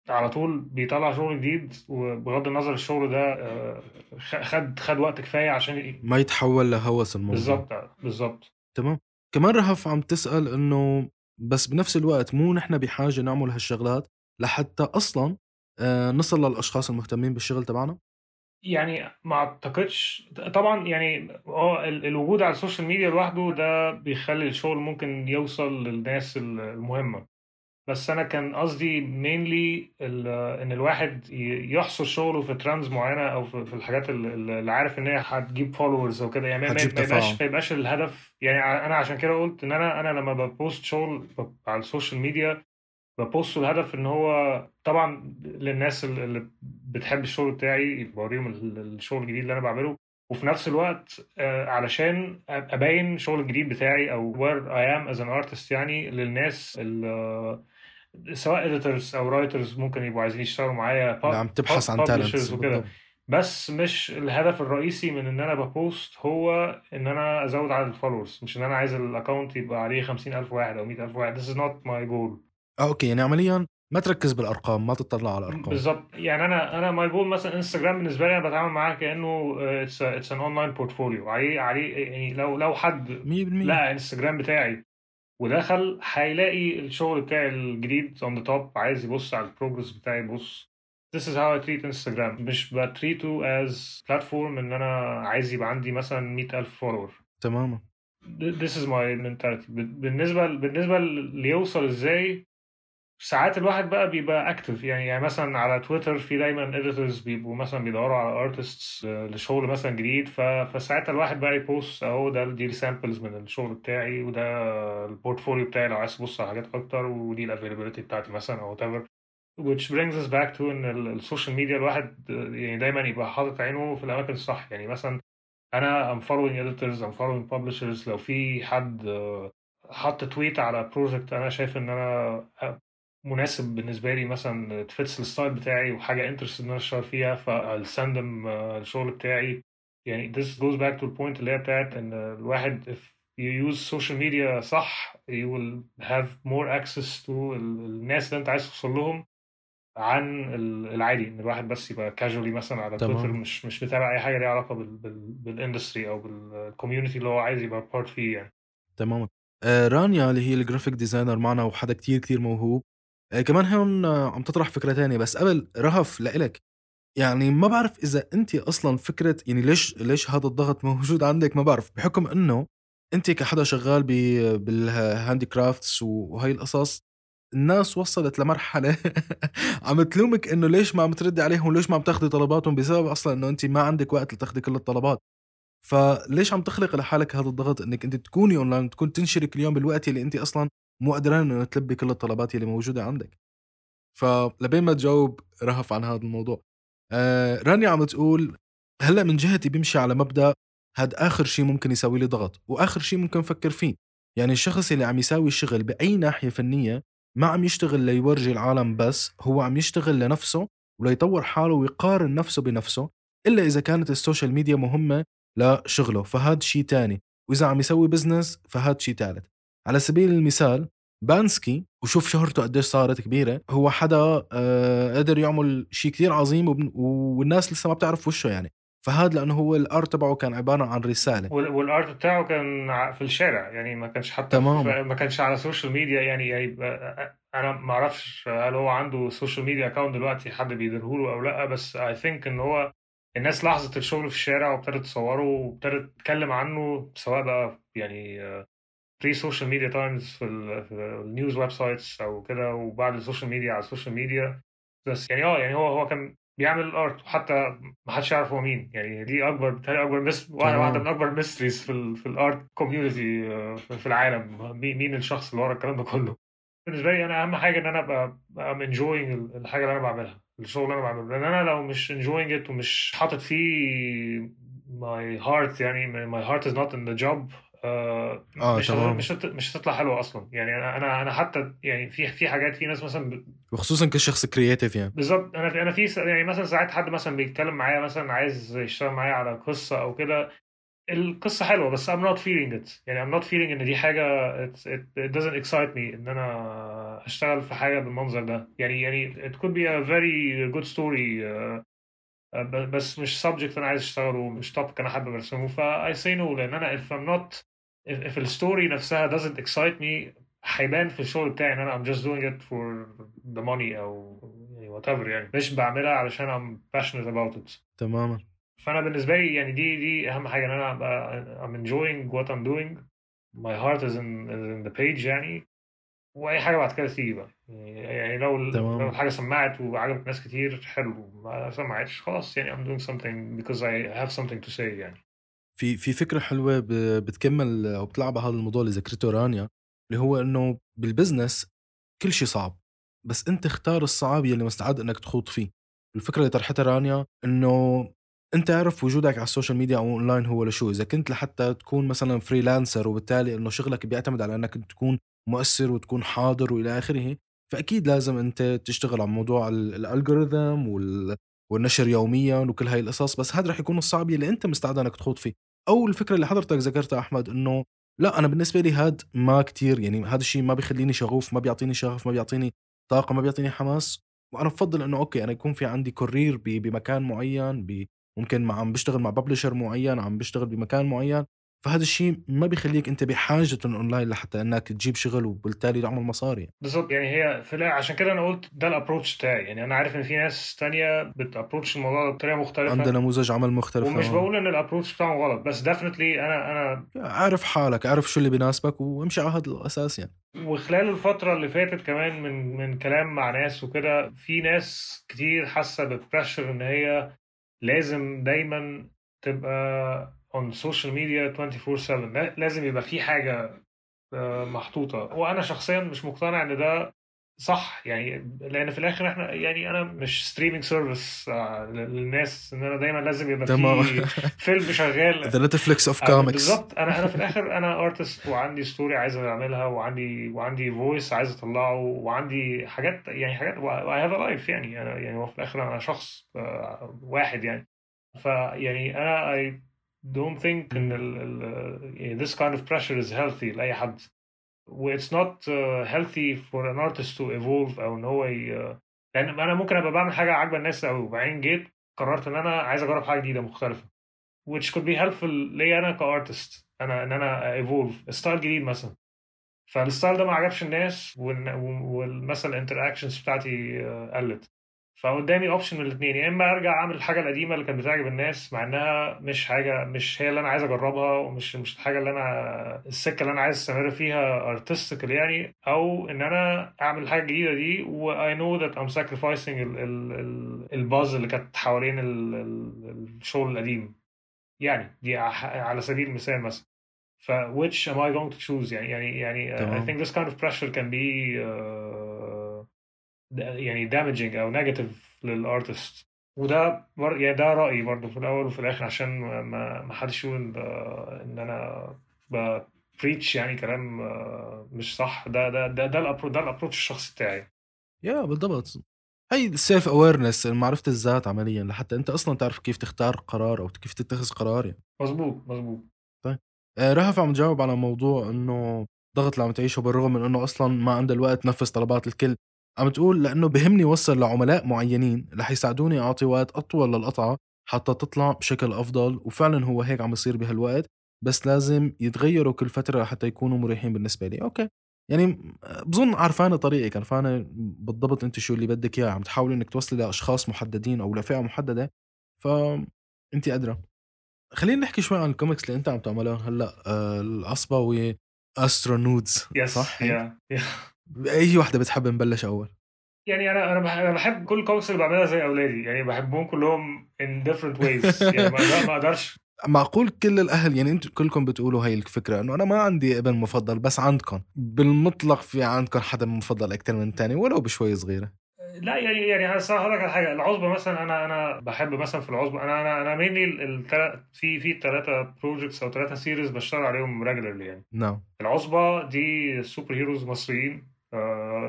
على طول بيطلع شغل جديد وبغض النظر الشغل ده آه، خد خد وقت كفاية عشان ما يتحول لهوس الموضوع. بالظبط بالظبط. تمام. كمان رهف عم تسأل إنه بس بنفس الوقت مو نحن بحاجة نعمل هالشغلات لحتى أصلا آه، نصل للأشخاص المهتمين بالشغل تبعنا؟ يعني ما أعتقدش. طبعا يعني آه ال- الوجود على ال social media لوحده ده بيخلي الشغل ممكن يوصل للناس ال- المهمة. بس أنا كان قصدي mainly ال- إن الواحد يحصر شغله في trends معينة أو في الحاجات ال- اللي عارف إن هي هتجيب followers أو كده. يعني ما- يبقاش. ما يبقاش الهدف. يعني أنا عشان كده قلت إن أنا أنا لما ب post شغل على ال social media ب post الهدف إن هو طبعا للناس ال- اللي بتحب الشغل بتاعي بوريهم ال- الشغل الجديد اللي أنا بعمله. وفي نفس الوقت آه، علشان أبين الشغل الجديد بتاعي أو where I am as an artist يعني للناس ال- سواء editors أو writers ممكن يبقوا عايزين يشتغلوا معايا اللي عم تبحث عن talents وكده. بس مش الهدف الرئيسي من إن أنا ب post هو إن أنا أزود عدد ال followers مش إن أنا عايز ال account يبقى عليه 50000 واحد أو 100000 واحد. This is not my goal. آه okay يعني عمليا ما تركز بالأرقام ما تطلع على الأرقام. بالظبط. يعني أنا أنا my goal مثلا انستجرام بالنسبة لي أنا بتعامل معاه كأنه it's it's an online portfolio عليه عليه يعني لو لو حد 100% لقى انستجرام بتاعي ودخل هيلاقي الشغل بتاعي الجديد on the top عايز يبص على ال progress بتاعي يبص. This is how I treat Instagram. مش ب treat ه as platform إن أنا عايز يبقى عندي مثلا 100000 follower تماما. This is my mentality. بالنسبة بالنسبة اللي يوصل إزاي؟ ساعات الواحد بقى بيبقى active يعني يعني مثلا على تويتر في دايما editors بيبقوا مثلا بيدوروا على artists لشغل مثلا جديد. ف... فساعتها الواحد بقى ي post أهو ده دي ال samples من الشغل بتاعي وده ال portfolio بتاعي لو عايز تبص على حاجات أكتر ودي ال availability بتاعتي مثلا أو whatever. Which brings us back to إن ال- ال social media الواحد يعني دايما يبقى حاطط عينه في الأماكن الصح. يعني مثلا أنا I'm following editors I'm following publishers. لو في حد آه، حط tweet على project أنا شايف إن أنا مناسب بالنسبة لي مثلا it fits ال style بتاعي وحاجة interested إن أنا أشتغل فيها فا send him الشغل بتاعي. يعني this goes back to the point اللي هي بتاعت إن الواحد if you use social media صح you will have more access to ال- الناس اللي أنت عايز توصل لهم عن ال- العادي. إن الواحد بس يبقى casually مثلا على. تويتر مش مش متابع أي حاجة ليها علاقة بال بال بال industry أو بال community اللي هو عايز يبقى part فيه يعني. تماما آه رانيا اللي هي ال graphic designer معنا وحدا كتير كتير موهوب. آه كمان هون آه عم تطرح فكرة تانية. بس قبل رهف لإلك. يعني ما بعرف إذا أنت أصلا فكرة يعني ليش ليش هذا الضغط موجود [LAUGHS] عندك؟ ما بعرف. بحكم إنه أنت كحدا شغال بال handicrafts وهي القصص الناس وصلت لمرحلة [LAUGHS] عم تلومك إنه ليش ما عم تردي عليهم ليش ما عم تاخذي طلباتهم بسبب أصلا إنه انت ما عندك وقت لتاخذي كل الطلبات. فليش عم تخلق لحالك هذا الضغط إنك انت تكوني اونلاين تكون تنشري كل يوم بالوقت اللي انت أصلا مو قدران إنه تلبي كل الطلبات اللي موجودة عندك. فلبين ما تجاوب رهف عن هذا الموضوع. آه رانيا عم تقول هلأ من جهتي بمشي على مبدأ هاد آخر شيء ممكن يسوي لي ضغط وآخر شيء ممكن أفكر فيه. يعني الشخص اللي عم يساوي الشغل بأي ناحية فنية ما عم يشتغل ليورجي العالم بس هو عم يشتغل لنفسه وليطور حاله ويقارن نفسه بنفسه إلا إذا كانت ال social media مهمة لشغله فهاد شيء تاني. وإذا عم يسوي business فهاد شيء ثالث على سبيل المثال بانسكي وشوف شهرته قديش صارت كبيرة هو حدا آه قدر يعمل شيء كتير عظيم والناس لسه ما بتعرف وشه يعني فهذا لأنه هو ال art تبعه كان عبارة عن رسالة وال art بتاعه كان في الشارع يعني ما كانش حتى تمام. ما كانش على ال social media يعني, يعني أنا ما أعرفش هل هو عنده social media account دلوقتي حد بيديره له أو لأ بس I think إن هو الناس لاحظت الشغل في الشارع وابتدت تصوره وابتدت تتكلم عنه سواء بقى يعني pre social media times في ال news websites أو كده وبعد ال social media على ال social media بس يعني آه يعني هو هو كان بيعمل ال art وحتى ما حدش يعرف هو مين. يعني دي أكبر بتهيألي أكبر مس... واحدة من أكبر ال mysteries في ال في ال art community آه، في العالم. مين الشخص اللي ورا الكلام ده كله؟ بالنسبة لي أنا أهم حاجة إن أنا أبقى I'm enjoying الحاجة اللي أنا بعملها الشغل اللي أنا بعمله. لأن أنا لو مش enjoying it ومش حاطط فيه my heart يعني my heart is not in the job آه مش تمام. مش مش هتطلع حلوة أصلا. يعني أنا أنا أنا حتى يعني في في حاجات في ناس مثلا وخصوصا كشخص creative يعني. بالظبط. أنا في أنا في يعني مثلا ساعات حد مثلا بيتكلم معايا مثلا عايز يشتغل معايا على قصة أو كده القصة حلوة بس I'm not feeling it. يعني I'm not feeling إن دي حاجة it, it, it doesn't excite me إن أنا أشتغل في حاجة بالمنظر ده. يعني يعني it could be a very good story uh, بس مش subject أنا عايز أشتغله مش topic أنا حابب أرسمه. ف I say no لأن أنا if I'm not if, if ال story نفسها doesn't excite me هيبان في الشغل بتاعي إن أنا I'm just doing it for the money أو يعني whatever يعني. مش بعملها علشان I'm passionate about it. تماما. فأنا بالنسبة لي يعني دي دي أهم حاجة إن أنا أبقى I'm enjoying what I'm doing. My heart is in, is in the page يعني. وأي حاجة بعد كده تيجي بقى. يعني لو تمام. لو الحاجة سمعت وعجبت ناس كتير حلو. ما سمعتش خلاص يعني I'm doing something because I have something to say يعني. في في فكرة حلوة بتكمل أو بتلعب على هذا الموضوع اللي ذكرته رانيا اللي هو إنه بال business كل شيء صعب بس أنت اختار الصعب يلي مستعد إنك تخوض فيه. الفكرة اللي طرحتها رانيا إنه أنت عارف وجودك على ال social media أو أونلاين هو لشو. إذا كنت لحتى تكون مثلا freelancer وبالتالي إنه شغلك بيعتمد على إنك تكون مؤثر وتكون حاضر وإلى آخره فأكيد لازم أنت تشتغل على موضوع ال algorithm وال والنشر يوميا وكل هاي القصص بس هذا رح يكون الصعب اللي أنت مستعد إنك تخوض فيه. أو الفكرة اللي حضرتك ذكرتها أحمد إنه لا أنا بالنسبة لي هاد ما كتير يعني هذا الشيء ما بيخليني شغوف ما بيعطيني شغف ما بيعطيني طاقة ما بيعطيني حماس. وأنا بفضل إنه okay أنا يكون في عندي career بمكان معين ممكن عم بشتغل مع publisher معين عم بشتغل بمكان معين. فهذا الشيء ما بيخليك أنت بحاجة أونلاين لحتى إنك تجيب شغل وبالتالي تعمل مصاري. بالضبط يعني هي في عشان كده أنا قلت ده ال approach بتاعي. يعني أنا عارف إن في ناس تانية بت approach الموضوع بطريقة مختلفة. عندنا نموذج عمل مختلف. ومش بقول إن ال approach بتاعهم غلط بس definitely أنا أنا عارف حالك عارف شو اللي بيناسبك وامشي على هذا الأساس يعني. وخلال الفترة اللي فاتت كمان من من كلام مع ناس وكده في ناس كتير حاسة ب pressure إن هي لازم دايما تبقى on social media 24/7 لازم يبقى في حاجة آه، محطوطة. وأنا شخصيا مش مقتنع إن ده صح. يعني لأن في الآخر إحنا يعني أنا مش streaming service للناس إن أنا دايما لازم يبقى في [LAUGHS] فيلم شغال. the Netflix of comics بالظبط. أنا أنا في الآخر أنا artist وعندي story عايز أعملها وعندي وعندي voice عايز أطلعه وعندي حاجات يعني حاجات I have life يعني أنا يعني هو في الآخر أنا شخص آه، واحد يعني. فيعني أنا don't think ان ال this kind of pressure is healthy لأي حد. و it's not uh, healthy for an artist to evolve أو إن هو ي... لأن أنا ممكن أبقى بعمل حاجة عاجبة الناس قوي وبعدين جيت قررت إن أنا عايز أجرب حاجة جديدة مختلفة which could be helpful ليا أنا ك artist أنا إن أنا evolve style جديد مثلا. فال style ده ما عجبش الناس ومثلا ال interactions بتاعتي قلت. فقدامي option من الاثنين يا إما أرجع أعمل الحاجة القديمة اللي كانت بتعجب الناس مع إنها مش حاجة مش هي اللي أنا عايز أجربها ومش مش الحاجة اللي أنا السكة اللي أنا عايز أستمر فيها artistically يعني أو إن أنا أعمل الحاجة الجديده دي و I know that I'm sacrificing ال ال ال ال buzz اللي كانت حوالين ال ال الشغل القديم. يعني دي على سبيل المثال مثلا. ف which am I going to choose يعني يعني يعني I think this kind of pressure can be uh, يعني damaging أو negative لل artist وده بر... يعني ده رأيي برضه في الأول وفي الآخر عشان ما ما حدش يقول إن أنا بريتش يعني كلام مش صح. ده ده ده ده ال approach ده ال approach الشخصي بتاعي. يا بالضبط. هي ال self awareness معرفة الذات عمليا لحتى أنت أصلا تعرف كيف تختار قرار أو كيف تتخذ قرار يعني. مظبوط مظبوط. طيب. آه رهف عم تجاوب على موضوع إنه ضغط اللي عم تعيشه بالرغم من إنه أصلا ما عنده الوقت تنفذ طلبات الكل. عم تقول لأنه بهمني وصل لعملاء معينين رح يساعدوني أعطي وقت أطول للقطعة حتى تطلع بشكل أفضل وفعلا هو هيك عم يصير بهالوقت بس لازم يتغيروا كل فترة حتى يكونوا مريحين بالنسبة لي. أوكي. يعني بظن عرفانه طريقك عرفانه بالضبط أنت شو اللي بدك إياه عم تحاولي إنك توصلي لأشخاص محددين أو لفئة محددة. فانت أدرى. خلينا نحكي شوي عن الكوميكس اللي أنت عم تعملها هلأ آه العصبة و Astronudes صح؟ يا أي وحده بتحب نبلش أول؟ يعني أنا أنا بحب كل الكوميكس اللي بعملها زي أولادي يعني بحبهم كلهم in different ways. [LAUGHS] يعني ما أقدرش. معقول كل الأهل يعني أنتم كلكم بتقولوا هاي الفكرة إنه أنا ما عندي ابن مفضل بس عندكم. بالمطلق في عندكم حدا مفضل أكثر من الثاني ولو بشوي صغيرة. لا يعني يعني أنا هقول لك على حاجة. العصبه مثلا أنا أنا بحب مثلا في العصبه أنا أنا أنا mainly الثلاث في في ثلاثة projects أو ثلاثة series بشتغل عليهم regularly يعني. نعم. العصبه دي superheroes مصريين.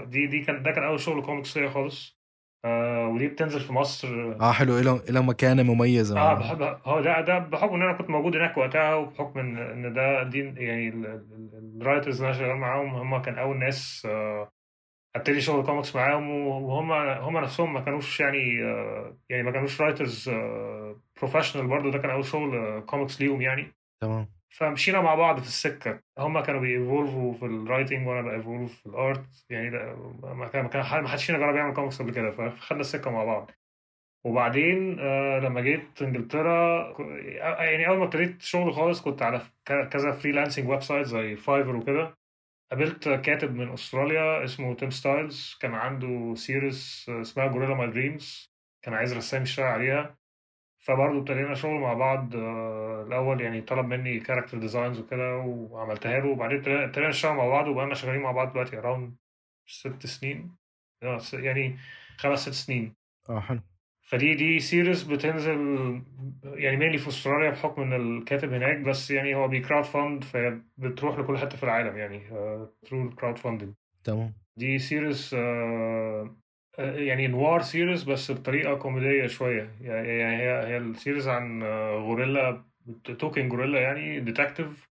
دي دي كان ده كان أول شغل كوميكس ليا خالص. آه ودي بتنزل في مصر. آه حلو. له له مكانه مميزه آه بحب هو ده ده بحكم إن أنا كنت موجود هناك وقتها وبحكم ان إن ده دي يعني ال writers اللي أنا شغال معاهم هم كان أول ناس آه ابتدي شغل كوميكس معاهم وهم هم نفسهم ما كانوش يعني آه يعني ما كانوش writers آه professional برضه ده كان أول شغل كوميكس ليهم يعني. تمام. فمشينا مع بعض في السكة. هم كانوا بي evolve وا في ال writing وأنا ب evolve في ال art يعني ما كان ما حدش فينا جرب يعمل كوميكس قبل كده فخدنا السكة مع بعض. وبعدين آه لما جيت إنجلترا يعني أول ما ابتديت شغل خالص كنت على كذا freelancing website زي Fiverr وكده. قابلت كاتب من أستراليا اسمه Tim Stiles كان عنده series اسمها Gorilla My Dreams كان عايز رسام يشتغل عليها. فبرضه ابتدينا شغل مع بعض الأول يعني طلب مني character designs وكده وعملتها له وبعدين ابتدينا نشتغل مع بعض وبقينا شغالين مع بعض دلوقتي around ست سنين. يعني خمس ست سنين. آه حلو. فدي دي series بتنزل يعني mainly في أستراليا بحكم إن الكاتب هناك بس يعني هو بي crowdfund فبتروح لكل حتة في العالم يعني through ال crowdfunding تمام. دي series يعني noir series بس بطريقة كوميدية شوية. يعني هي هي ال series عن غوريلا talking gorilla يعني detective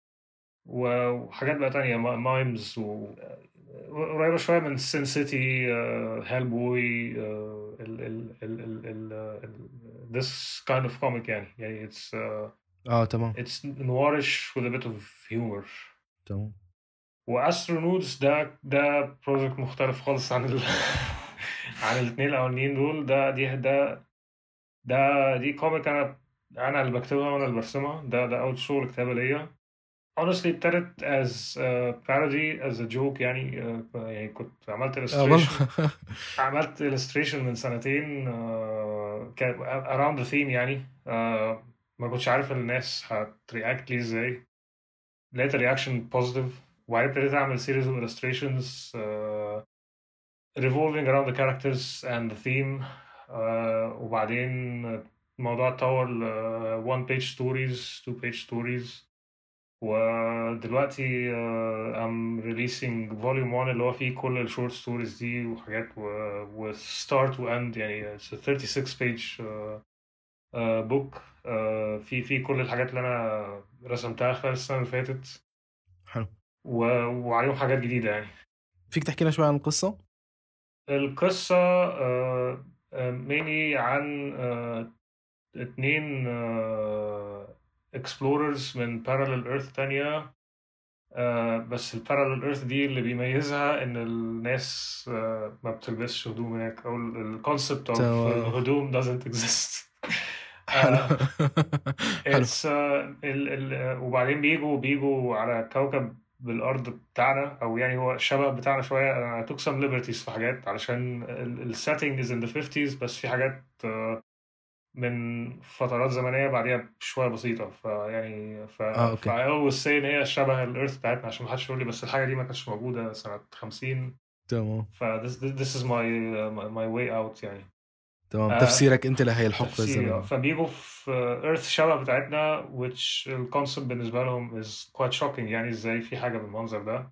وحاجات بقى تانية mimes و قريبة شوية من Sin City Hellboy ال ال ال ال this kind of comic يعني. يعني it's uh, آه تمام. it's noirish with a bit of humor. تمام. و Astronudes ده ده project مختلف خالص عن ال [LAUGHS] عن الاثنين الأولانيين دول ده دي ده ده دي comic أنا أنا اللي بكتبها وأنا اللي برسمها. ده ده أول شغل كتابة ليا. Honestly ابتدت as a parody as a joke يعني uh, يعني كنت عملت illustration. [LAUGHS] عملت illustration من سنتين uh, around the theme يعني. uh, ما كنتش عارف الناس هت react لي إزاي. لقيت ال reaction positive وبعدين ابتديت أعمل series of illustrations uh, revolving around the characters and the theme uh, وبعدين الموضوع اتطور ل one page stories two page stories. ودلوقتي uh, I'm releasing volume 1 اللي هو فيه كل ال short stories دي وحاجات و, start و end يعني it's a 36 page uh, uh, book. Uh, في في كل الحاجات اللي أنا رسمتها خلال السنة اللي فاتت. حلو. و... وعليهم حاجات جديدة يعني. فيك تحكي لنا شوي عن القصة؟ القصة mainly عن uh, اتنين explorers من parallel earth تانية. آه بس ال parallel earth دي اللي بيميزها إن الناس آه ما بتلبسش هدوم هناك أو ال concept of. الهدوم doesn't exist. [LAUGHS] حلو. آه [LAUGHS] حلو. it's آه ال ال وبعدين بيجوا بيجوا على كوكب بالأرض بتاعنا أو يعني هو شبه بتاعنا شوية. أنا took some liberties في حاجات علشان ال setting is in the 50s بس في حاجات آه من فترات زمنية بعديها بشوية بسيطة. فيعني ف آه أوكي. ف I always say إن هي شبه ال earth بتاعتنا عشان ما حدش يقول لي بس الحاجة دي ما كانتش موجودة سنة 50 تمام. ف this, this is my uh, my way out يعني. تمام آه تفسيرك أنت لهي الحقبة تفسيري آه. الزمنيه فبيجوا في earth شبه بتاعتنا which ال concept بالنسبة لهم is quite shocking يعني إزاي في حاجة بالمنظر ده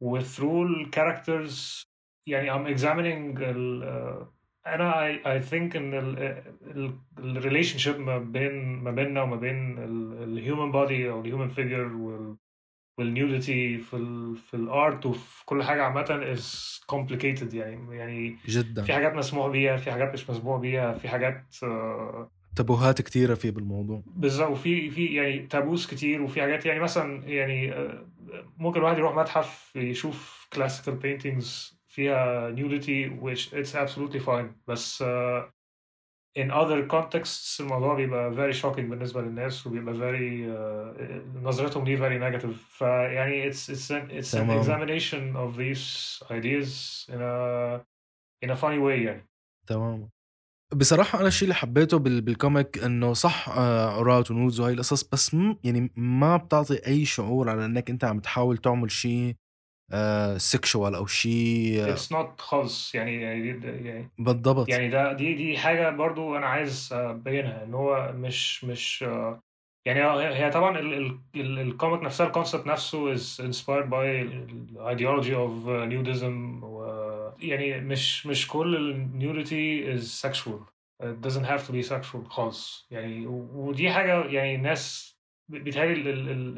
و through ال characters يعني I'm examining ال uh, أنا I, I think إن ال ال relationship ما بين ما بيننا وما بين ال human body أو ال human figure وال وال nudity في ال في ال art وفي كل حاجة عامة is complicated يعني يعني في جدا حاجات مسموح بيها في حاجات مش مسموح بيها في حاجات آه، تبوهات كثيره في بالموضوع. بالظبط. وفي في يعني تابوس كتير وفي حاجات يعني مثلا يعني آه، ممكن الواحد يروح متحف يشوف classical paintings فيها nudity which it's absolutely fine. بس uh, in other contexts الموضوع بيبقى very shocking بالنسبة للناس وبيبقى very uh, نظرتهم ليه very negative. فيعني it's it's an, it's an examination of these ideas in a in a funny way يعني تمام بصراحة أنا الشيء اللي حبيته بال- بال comic إنه صح عورات و nudes وهي القصص بس يعني ما بتعطي أي شعور على إنك أنت عم تحاول تعمل شيء sexual أو شيء it's not خالص يعني يعني يعني بالضبط. يعني ده دي دي حاجة برضو أنا عايز أبينها إن هو مش مش آه، يعني هي طبعا ال- ال- ال- ال comic نفسها ال concept نفسه is inspired by ال ideology of uh, nudism و يعني مش مش كل ال nudity is sexual. It doesn't have to be sexual خالص يعني ودي حاجة يعني الناس بيتهيألي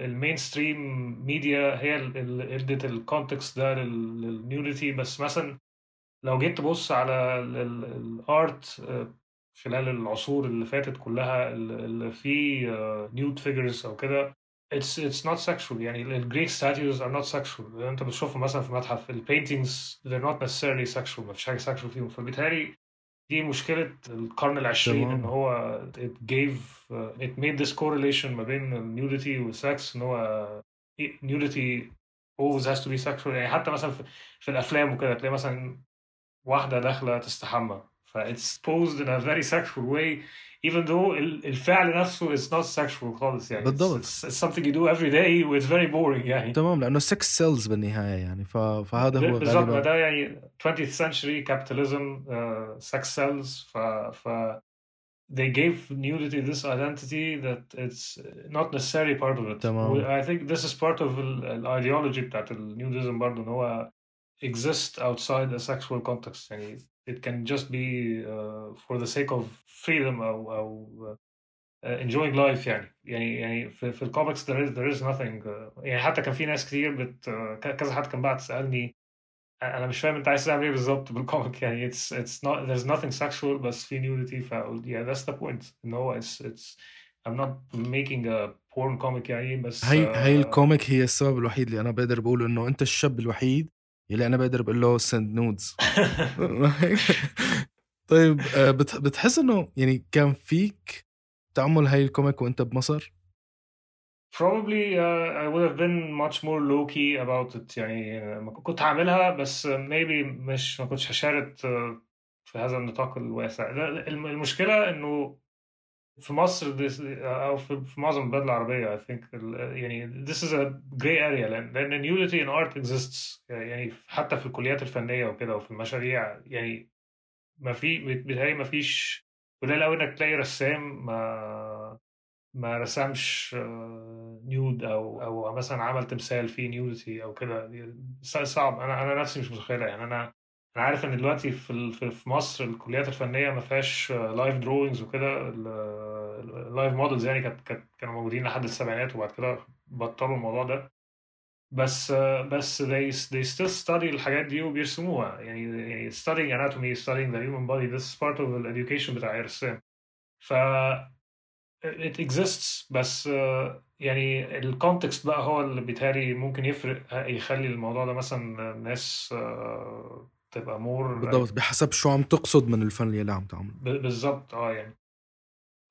ال mainstream media هي ال- اللي ادت ال context ده لل nudity بس مثلا لو جيت تبص على ال art خلال العصور اللي فاتت كلها اللي فيه nude figures أو كده it's it's not sexual. يعني ال Greek statues are not sexual. أنت بتشوفهم مثلا في متحف ال paintings they're not necessarily sexual. ما فيش حاجة sexual فيهم. فبالتالي دي مشكلة القرن العشرين. إن هو it gave it made this correlation ما بين ال nudity والسكس إن هو nudity always has to be sexual يعني حتى مثلا في, في الأفلام وكده تلاقي مثلا واحدة داخلة تستحمى ف it's posed in a very sexual way even though ال- الفعل نفسه is not sexual خالص يعني بالضبط. it's, it's, it's something you do every day و it's very boring يعني تمام لأنه سكس سيلز بالنهاية يعني ف... فهذا هو بالظبط ما غالبا ده يعني 20th century capitalism uh, sex sells ف, ف they gave nudity this identity that it's not necessarily part of it تمام. و- I think this is part of ال- الايديولوجي بتاعت النيوديزم برضه ان هو exist outside a sexual context يعني It can just be uh, for the sake of freedom أو أو uh, enjoying life يعني. يعني يعني في, في الكوميكس there is there is nothing uh, يعني حتى كان في ناس كتير بت uh, كذا حد كان بعت تسألني أنا مش فاهم أنت عايز تعمل إيه بالظبط بال comic [LAUGHS] يعني it's it's not there's nothing sexual بس في nudity. فقلت yeah that's the point. ان هو it's it's I'm not making a porn comic يعني بس هي هي uh, ال comic هي السبب الوحيد اللي أنا بقدر بقول إنه أنت الشاب الوحيد اللي أنا بقدر بقول له send nudes طيب آه، بت- بتحس إنه يعني كان فيك تعمل هاي ال comic وأنت بمصر؟ Probably uh, I would have been much more low key about it. يعني ما كنت هعملها بس maybe مش ما كنتش هشارك في هذا النطاق الواسع. المشكلة إنه في مصر this, أو في, معظم البلاد العربية I think يعني this is a gray area لأن nudity in art exists يعني حتى في الكليات الفنية وكده وفي المشاريع يعني ما في بيتهيألي ما فيش قليل قوي إنك تلاقي رسام ما ما رسمش نيود أو أو مثلا عمل تمثال فيه نيودتي أو كده صعب أنا أنا نفسي مش متخيلها يعني أنا أنا عارف إن دلوقتي في في مصر الكليات الفنية ما فيهاش life drawings وكده ال life models يعني كانت كانوا موجودين لحد السبعينات وبعد كده بطلوا الموضوع ده. بس بس they they still study الحاجات دي وبيرسموها. يعني يعني studying anatomy studying the human body this is part of the education بتاع الرسام ف it exists بس يعني ال context بقى هو اللي بيتهيألي ممكن يفرق يخلي الموضوع ده مثلا آه، تبقى more بالضبط بحسب شو عم تقصد من الفن اللي عم تعمله. بالظبط آه يعني.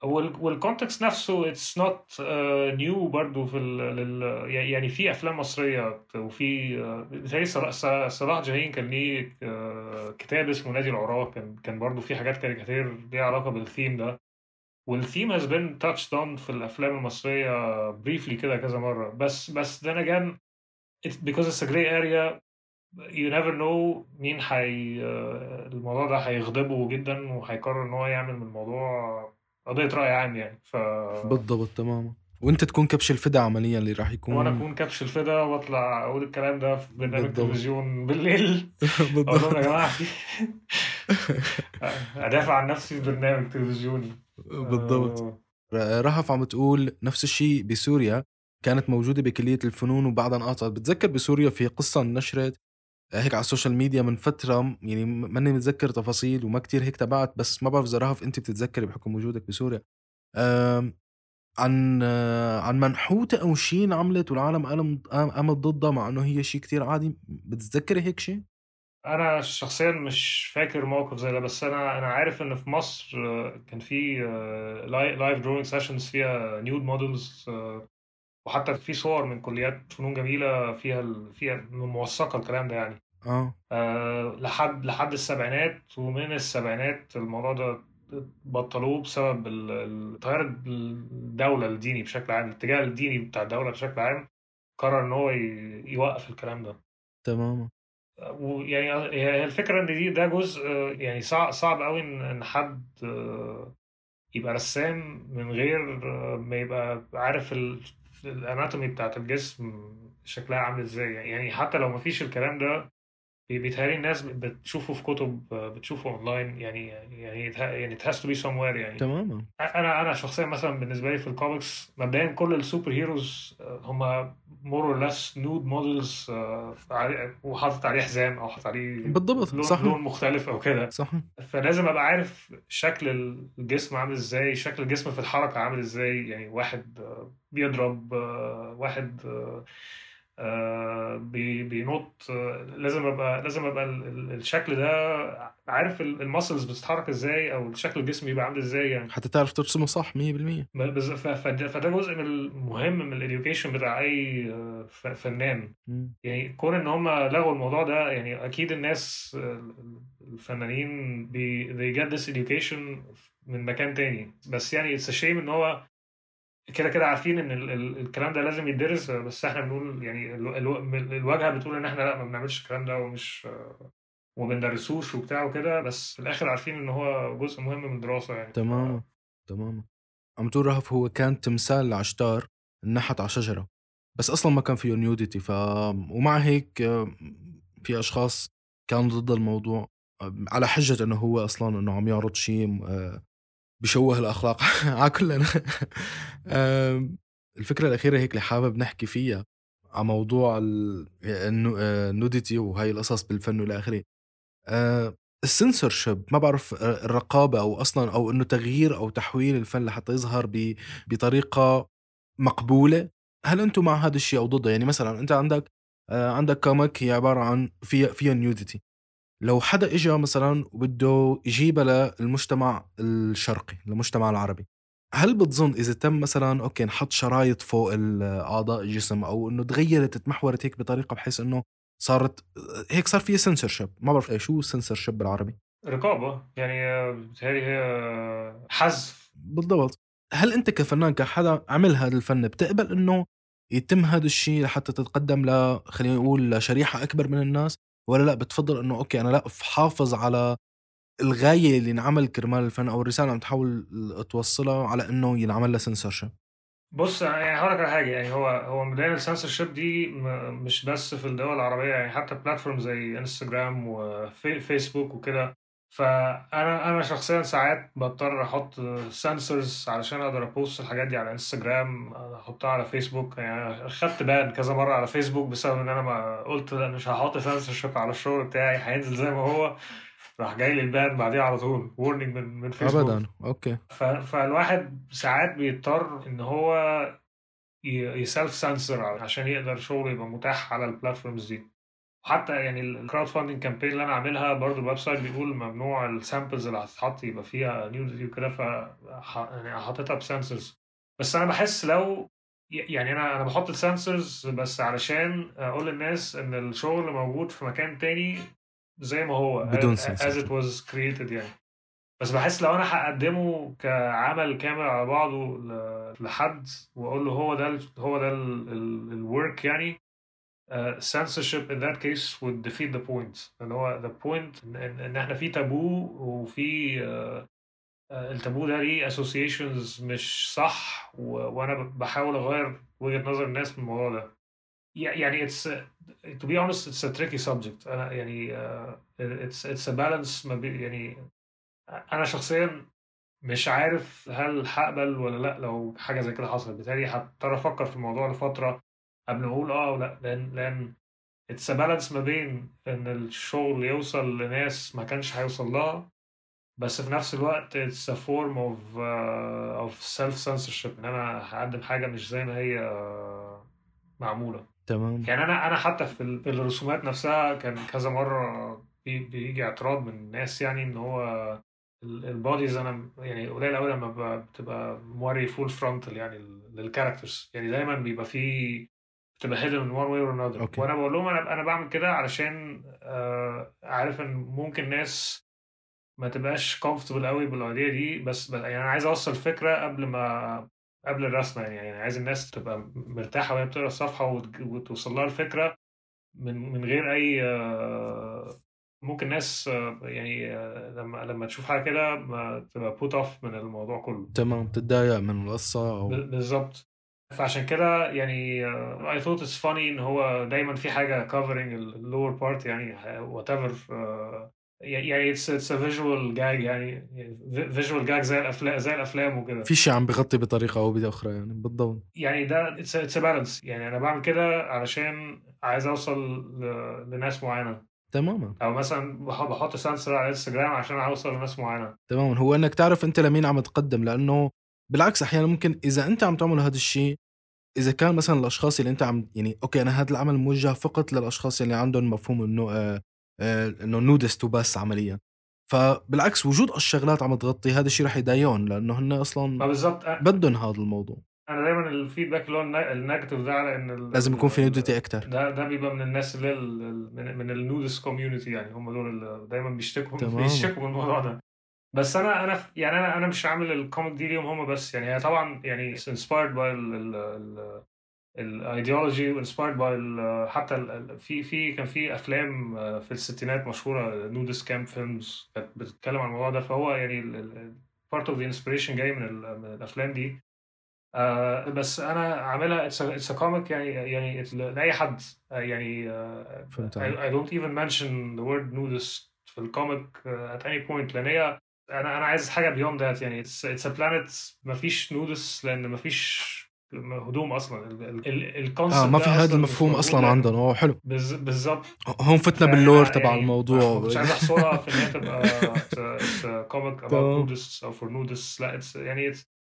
وال context نفسه it's not new برضه في ال يعني في أفلام مصرية وفي زي صلاح جاهين كان ليه كتاب اسمه نادي العراة كان كان برضه في حاجات كاريكاتير ليها علاقة بالثيم ده. والثيم has been touched on في الأفلام المصرية بريفلي كده كذا مرة. بس بس then again it's because it's a gray area you never know مين حي الموضوع ده هيغضبه جدا وهيقرر إن هو يعمل من الموضوع قضية رأي عام يعني. ف بالضبط تماما. وأنت تكون كبش الفدا عمليا اللي راح يكون. وأنا أكون كبش الفدا وأطلع أقول الكلام ده في برنامج تلفزيون بالليل. [LAUGHS] أقول لهم يا جماعة. [LAUGHS] أدافع عن نفسي في برنامج تلفزيوني. بالضبط. آه. رهف عم تقول نفس الشيء بسوريا. كانت موجودة بكلية الفنون وبعدها انقطعت بتذكر بسوريا في قصة نشرت هيك على ال social media من فترة يعني ماني متذكر تفاصيل وما كتير هيك تبعت بس ما بعرف إذا رهف أنت بتتذكري بحكم وجودك بسوريا. عن عن منحوتة أو شيء عملت والعالم قامت ضدها مع إنه هي شيء كتير عادي. بتتذكري هيك شيء؟ أنا شخصيا مش فاكر موقف زي ده بس أنا أنا عارف إن في مصر كان في life drawing sessions فيها nude models وحتى في صور من كليات فنون جميلة فيها فيها موثقة الكلام ده يعني. آه, آه لحد لحد السبعينات ومن السبعينات الموضوع ده بطلوه بسبب تغير الدولة الديني بشكل عام الاتجاه الديني بتاع الدولة بشكل عام قرر إن هو يوقف الكلام ده. تماما. ويعني هي الفكرة إن دي ده جزء يعني صعب صعب قوي إن حد يبقى رسام من غير ما يبقى عارف ال anatomy بتاعت الجسم شكلها عامل إزاي. يعني حتى لو مفيش الكلام ده بيتهيألي الناس بتشوفه في كتب بتشوفه اونلاين يعني يعني يعني it has to be somewhere يعني. تماما. أنا أنا شخصيا مثلا بالنسبة لي في الكوميكس مبدئيا كل ال superheroes هم more or less nude models وحاطط عليه حزام أو حاطط عليه بالضبط لون, صح. لون مختلف أو كده. صح. فلازم أبقى عارف شكل الجسم عامل إزاي شكل الجسم في الحركة عامل إزاي يعني واحد بيضرب واحد آه، بينط لازم أبقى لازم أبقى الشكل ده عارف ال muscles بتتحرك إزاي أو شكل الجسم بيبقى عامل إزاي يعني. حتى تعرف ترسمه صح 100% فده جزء من المهم من ال education بتاع أي فنان. يعني كون إن هم لغوا الموضوع ده يعني أكيد الناس الفنانين بي they get this education من مكان تاني. بس يعني it's a shame إن هو كده كده عارفين إن ال ال الكلام ده لازم يدرس بس إحنا بنقول يعني الواجهة بتقول إن إحنا لأ ما بنعملش الكلام ده ومش وما بندرسوش وبتاع وكده بس في الآخر عارفين إن هو جزء مهم من الدراسة يعني. تماما تماما. عم تقول رهف هو كان تمثال لعشتار انحت على شجرة بس أصلا ما كان فيه نيوديتي ف ومع هيك في أشخاص كانوا ضد الموضوع على حجة إنه هو أصلا إنه عم يعرض شيء بشوه الأخلاق. على [LAUGHS] كلنا. الفكرة الأخيرة هيك اللي حابب نحكي فيها على موضوع النوديتي وهي القصص بالفن والى آخره. السنسورشيب ما بعرف الرقابة أو أصلا أو إنه تغيير أو تحويل الفن لحتى يظهر بطريقة مقبولة. هل أنتم مع هذا الشيء أو ضده؟ يعني مثلا أنت عندك عندك comic هي عبارة عن فيها فيها nudity لو حدا اجى مثلا وبده يجيبها للمجتمع الشرقي المجتمع العربي هل بتظن إذا تم مثلا okay نحط شرايط فوق اعضاء الجسم أو إنه تغيرت تمحورت هيك بطريقة بحيث إنه صارت هيك صار في سنسورشيب ما بعرف شو سنسورشيب بالعربي؟ رقابة يعني بتهيألي هي حذف. بالضبط. هل أنت كفنان كحدا عمل هذا الفن بتقبل إنه يتم هذا الشيء لحتى تتقدم ل خلينا نقول لشريحة أكبر من الناس؟ ولا لأ بتفضل إنه okay أنا لأ حافظ على الغاية اللي انعمل كرمال الفن أو الرسالة عم تحاول توصلها على إنه ينعمل لها سنسورشيب بص يعني هقول لك على حاجة يعني هو هو مبدئيا السنسورشيب دي مش بس في الدول العربية يعني حتى platform زي انستجرام وفيسبوك وكده فأنا أنا شخصيا ساعات بضطر أحط سنسورز علشان أقدر أ post الحاجات دي على انستجرام أحطها على فيسبوك يعني خدت ban كذا مرة على فيسبوك بسبب إن أنا ما قلت لا مش هحط سنسورشيب على الشغل بتاعي هينزل زي ما هو. راح جاي لي ال ban بعديها على طول warning من من فيسبوك ابدا. okay. ف... فالواحد ساعات بيضطر إن هو يسلف سنسر عشان يقدر شغله يبقى متاح على ال platforms دي. حتى يعني ال crowdfunding campaign اللي أنا عاملها برضو ال website بيقول ممنوع ال samples اللي هتتحط يبقى فيها nudity وكده ف يعني حاططها بسنسرز بس أنا بحس لو يعني أنا أنا بحط السنسرز بس علشان أقول للناس إن الشغل موجود في مكان تاني زي ما هو بدون as it was created يعني. بس بحس لو أنا هقدمه كعمل كامل على بعضه لحد وأقول له هو ده هو ده الورك يعني uh, censorship in that case would defeat the point. إن هو the point ان, ان إحنا في تابو وفي uh, uh, التابو ده ليه associations مش صح و, وأنا بحاول أغير وجهة نظر الناس من الموضوع ده. يعني it's to be honest it's a tricky subject. أنا يعني it's it's a balance ما بين يعني أنا شخصيا مش عارف هل هقبل ولا لأ لو حاجة زي كده حصلت. بالتالي هضطر أفكر في الموضوع لفترة قبل ما أقول آه ولا لأن لأن it's balance ما بين إن الشغل يوصل لناس ما كانش هيوصل لها بس في نفس الوقت اتس ا فورم اوف اوف سيلف سنسورشيب إن أنا هقدم حاجة مش زي ما هي معمولة. تمام. يعني أنا أنا حتى في الرسومات نفسها كان كذا مرة بيجي اعتراض من الناس يعني إن هو ال bodies أنا يعني قليل قوي لما بتبقى more full frontal يعني لل characters يعني دايما بيبقى فيه بتبقى hidden one way or another وأنا بقول لهم أنا أنا بعمل كده علشان آه عارف إن ممكن ناس ما تبقاش comfortable قوي بال idea دي بس يعني أنا عايز أوصل فكره قبل ما قبل الرسمة يعني, يعني عايز الناس تبقى مرتاحة وهي بتقرأ الصفحة وتوصل لها الفكرة من من غير أي آه ممكن ناس يعني لما لما تشوف حاجة كده تبقى put off من الموضوع كله. تمام. تتضايق من القصة أو بالظبط. فعشان كده يعني I thought it's funny إن هو دايما في حاجة covering ال lower part يعني whatever يعني it's it's a visual gag يعني visual gag زي الافلام زي الأفلام وكده. في شيء عم بغطي بطريقة أو باخرى يعني بالضبط. يعني ده it's it's balance يعني أنا بعمل كده علشان عايز أوصل لناس معينة. تماما. أو مثلا بحط سنسر على الانستغرام عشان أوصل لناس معينة. تماما. هو إنك تعرف أنت لمين عم تقدم لأنه بالعكس أحيانا ممكن إذا أنت عم تعمل هذا الشيء إذا كان مثلا الأشخاص اللي أنت عم يعني okay أنا هذا العمل موجه فقط للأشخاص اللي عندهم مفهوم إنه آه آه إنه nudist وبس عمليا. فبالعكس وجود الشغلات عم تغطي هذا الشيء رح يضايقهم لأنه هن أصلا بالضبط بدهم هذا الموضوع. أنا دايما ال feedback اللي هو ال negative ده على إن لازم يكون في nudity أكثر ده ده بيبقى من الناس اللي من, من ال nudist community يعني هم دول اللي دايما بيشتكوا بيشتكوا من الموضوع ده. بس أنا أنا يعني أنا أنا مش عامل ال comic دي ليهم هم بس يعني هي طبعا يعني inspired by ال ideology و inspired by حتى في في كان في أفلام في الستينات مشهورة nudist camp films كانت بتتكلم عن الموضوع ده فهو يعني part of the inspiration جاي من, من الأفلام دي. آه بس أنا عاملها it's comic يعني يعني لأي حد يعني uh, فهمت I, I don't even mention the word nudist في ال comic at any point لأن هي أنا أنا عايز حاجة beyond that يعني. it's a planet ما فيش nudist لأن ما فيش هدوم أصلا. ال concept آه ما في هذا المفهوم أصلا عندهم هو حلو. بالظبط. هون فتنا بال lore تبع يعني الموضوع. مش عايز أحصرها في إن هي تبقى comic about nudes أو for nudes لا it's يعني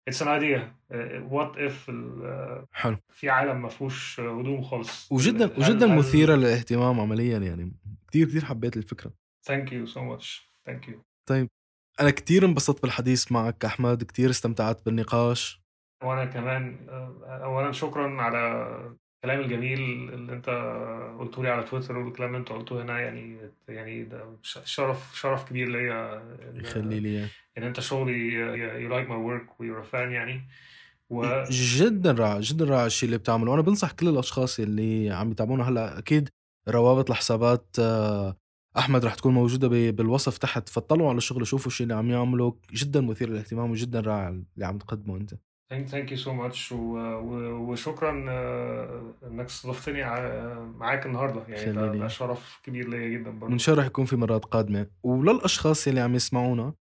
it's an idea what if حلو. في عالم ما فيهوش هدوم خالص؟ وجدا وجدا مثيرة للاهتمام عمليا يعني. كثير كثير حبيت الفكرة. thank you so much thank you طيب. أنا كثير انبسطت بالحديث معك أحمد كثير استمتعت بالنقاش. وأنا كمان اولا شكرا على الكلام الجميل اللي أنت قلته لي على تويتر والكلام اللي أنت قلته هنا يعني يعني ده شرف شرف كبير ليا يخلي لي إن أنت شغلي you like my work و you're fan يعني. و... جدا رائع جدا رائع الشيء اللي بتعمله. وأنا بنصح كل الأشخاص اللي عم يتابعونا هلأ أكيد روابط الحسابات أحمد رح تكون موجودة بالوصف تحت فاطلعوا على شغله شوفوا الشيء اللي عم يعمله جدا مثير للاهتمام وجدا رائع اللي عم تقدمه أنت. thank you so much وشكرا إنك استضفتني معاك النهارده. يعني ده, ده شرف كبير ليا جدا برضه. وان شاء الله رح يكون في مرات قادمة. وللأشخاص اللي عم يسمعونا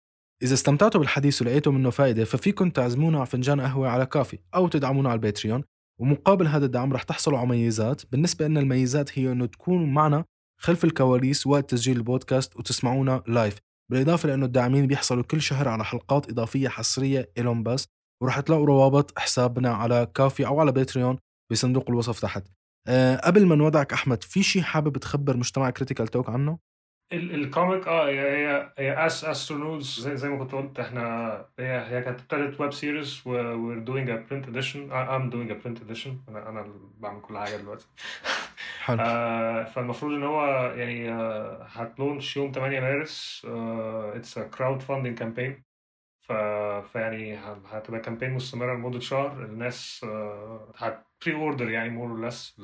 إذا استمتعتوا بالحديث ولقيتوا منه فائدة ففيكم تعزمونا على فنجان قهوة على Ko-fi أو تدعمونا على ال Patreon. ومقابل هذا الدعم رح تحصلوا على ميزات بالنسبة لنا الميزات هي أنه تكونوا معنا خلف الكواليس وقت تسجيل البودكاست وتسمعونا live بالإضافة لأنه الداعمين بيحصلوا كل شهر على حلقات إضافية حصرية إلهم بس ورح تلاقوا روابط حسابنا على Ko-fi أو على Patreon بصندوق الوصف تحت. أه قبل ما نودعك أحمد في شيء حابب تخبر مجتمع Critical Talk عنه؟ ال comic آه هي هي هي as Astronudes زي, زي ما كنت قلت إحنا هي هي كانت ابتدت web series و we're doing a print edition I'm doing a print edition أنا أنا بعمل كل حاجة دلوقتي. [LAUGHS] حلو. آه فالمفروض إن هو يعني آه هت launch يوم 8 مارس it's crowdfunding campaign فيعني هتبقى campaign مستمرة لمدة شهر. الناس آه هت pre-order يعني more or less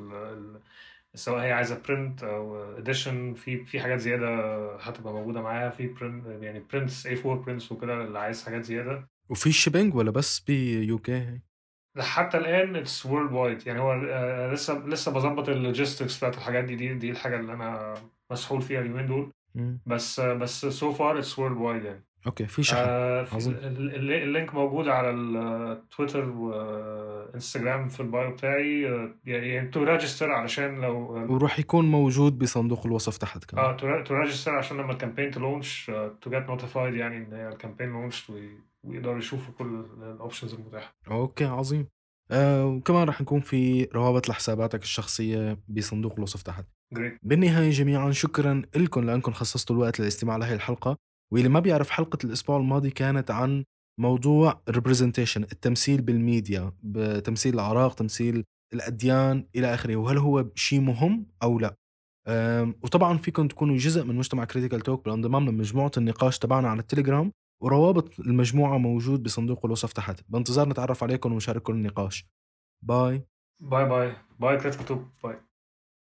سواء هي عايزة print أو edition في في حاجات زيادة هتبقى موجودة معاها. في print يعني prints A4 prints وكده اللي عايز حاجات زيادة. وفي shipping ولا بس ب UK حتى الآن it's worldwide يعني هو آه، لسه لسه بظبط ال logistics بتاعت الحاجات دي دي دي الحاجة اللي أنا مسحول فيها اليومين دول. بس بس so far it's worldwide يعني. okay في شحن. آه ال link موجود على التويتر وانستجرام في ال bio بتاعي. آه، يعني to register علشان لو وراح يكون موجود بصندوق الوصف تحت كمان. آه to register عشان لما ال campaign ت launch to get notified يعني إن هي ال campaign launch ويقدروا يشوفوا كل ال options المتاحة. okay عظيم. آه وكمان رح نكون في روابط لحساباتك الشخصية بصندوق الوصف تحت great بالنهاية جميعا شكرا لكم لأنكم خصصتوا الوقت للاستماع لهي الحلقة. واللي ما بيعرف حلقة الأسبوع الماضي كانت عن موضوع representation التمثيل بالميديا بتمثيل الأعراق تمثيل الأديان إلى آخره. وهل هو شيء مهم أو لا؟ وطبعا فيكم تكونوا جزء من مجتمع Critical Talk بالانضمام لمجموعة النقاش تبعنا على التليجرام وروابط المجموعة موجود بصندوق الوصف تحت. بانتظار نتعرف عليكم ونشارككم النقاش. باي. باي باي. باي توب باي.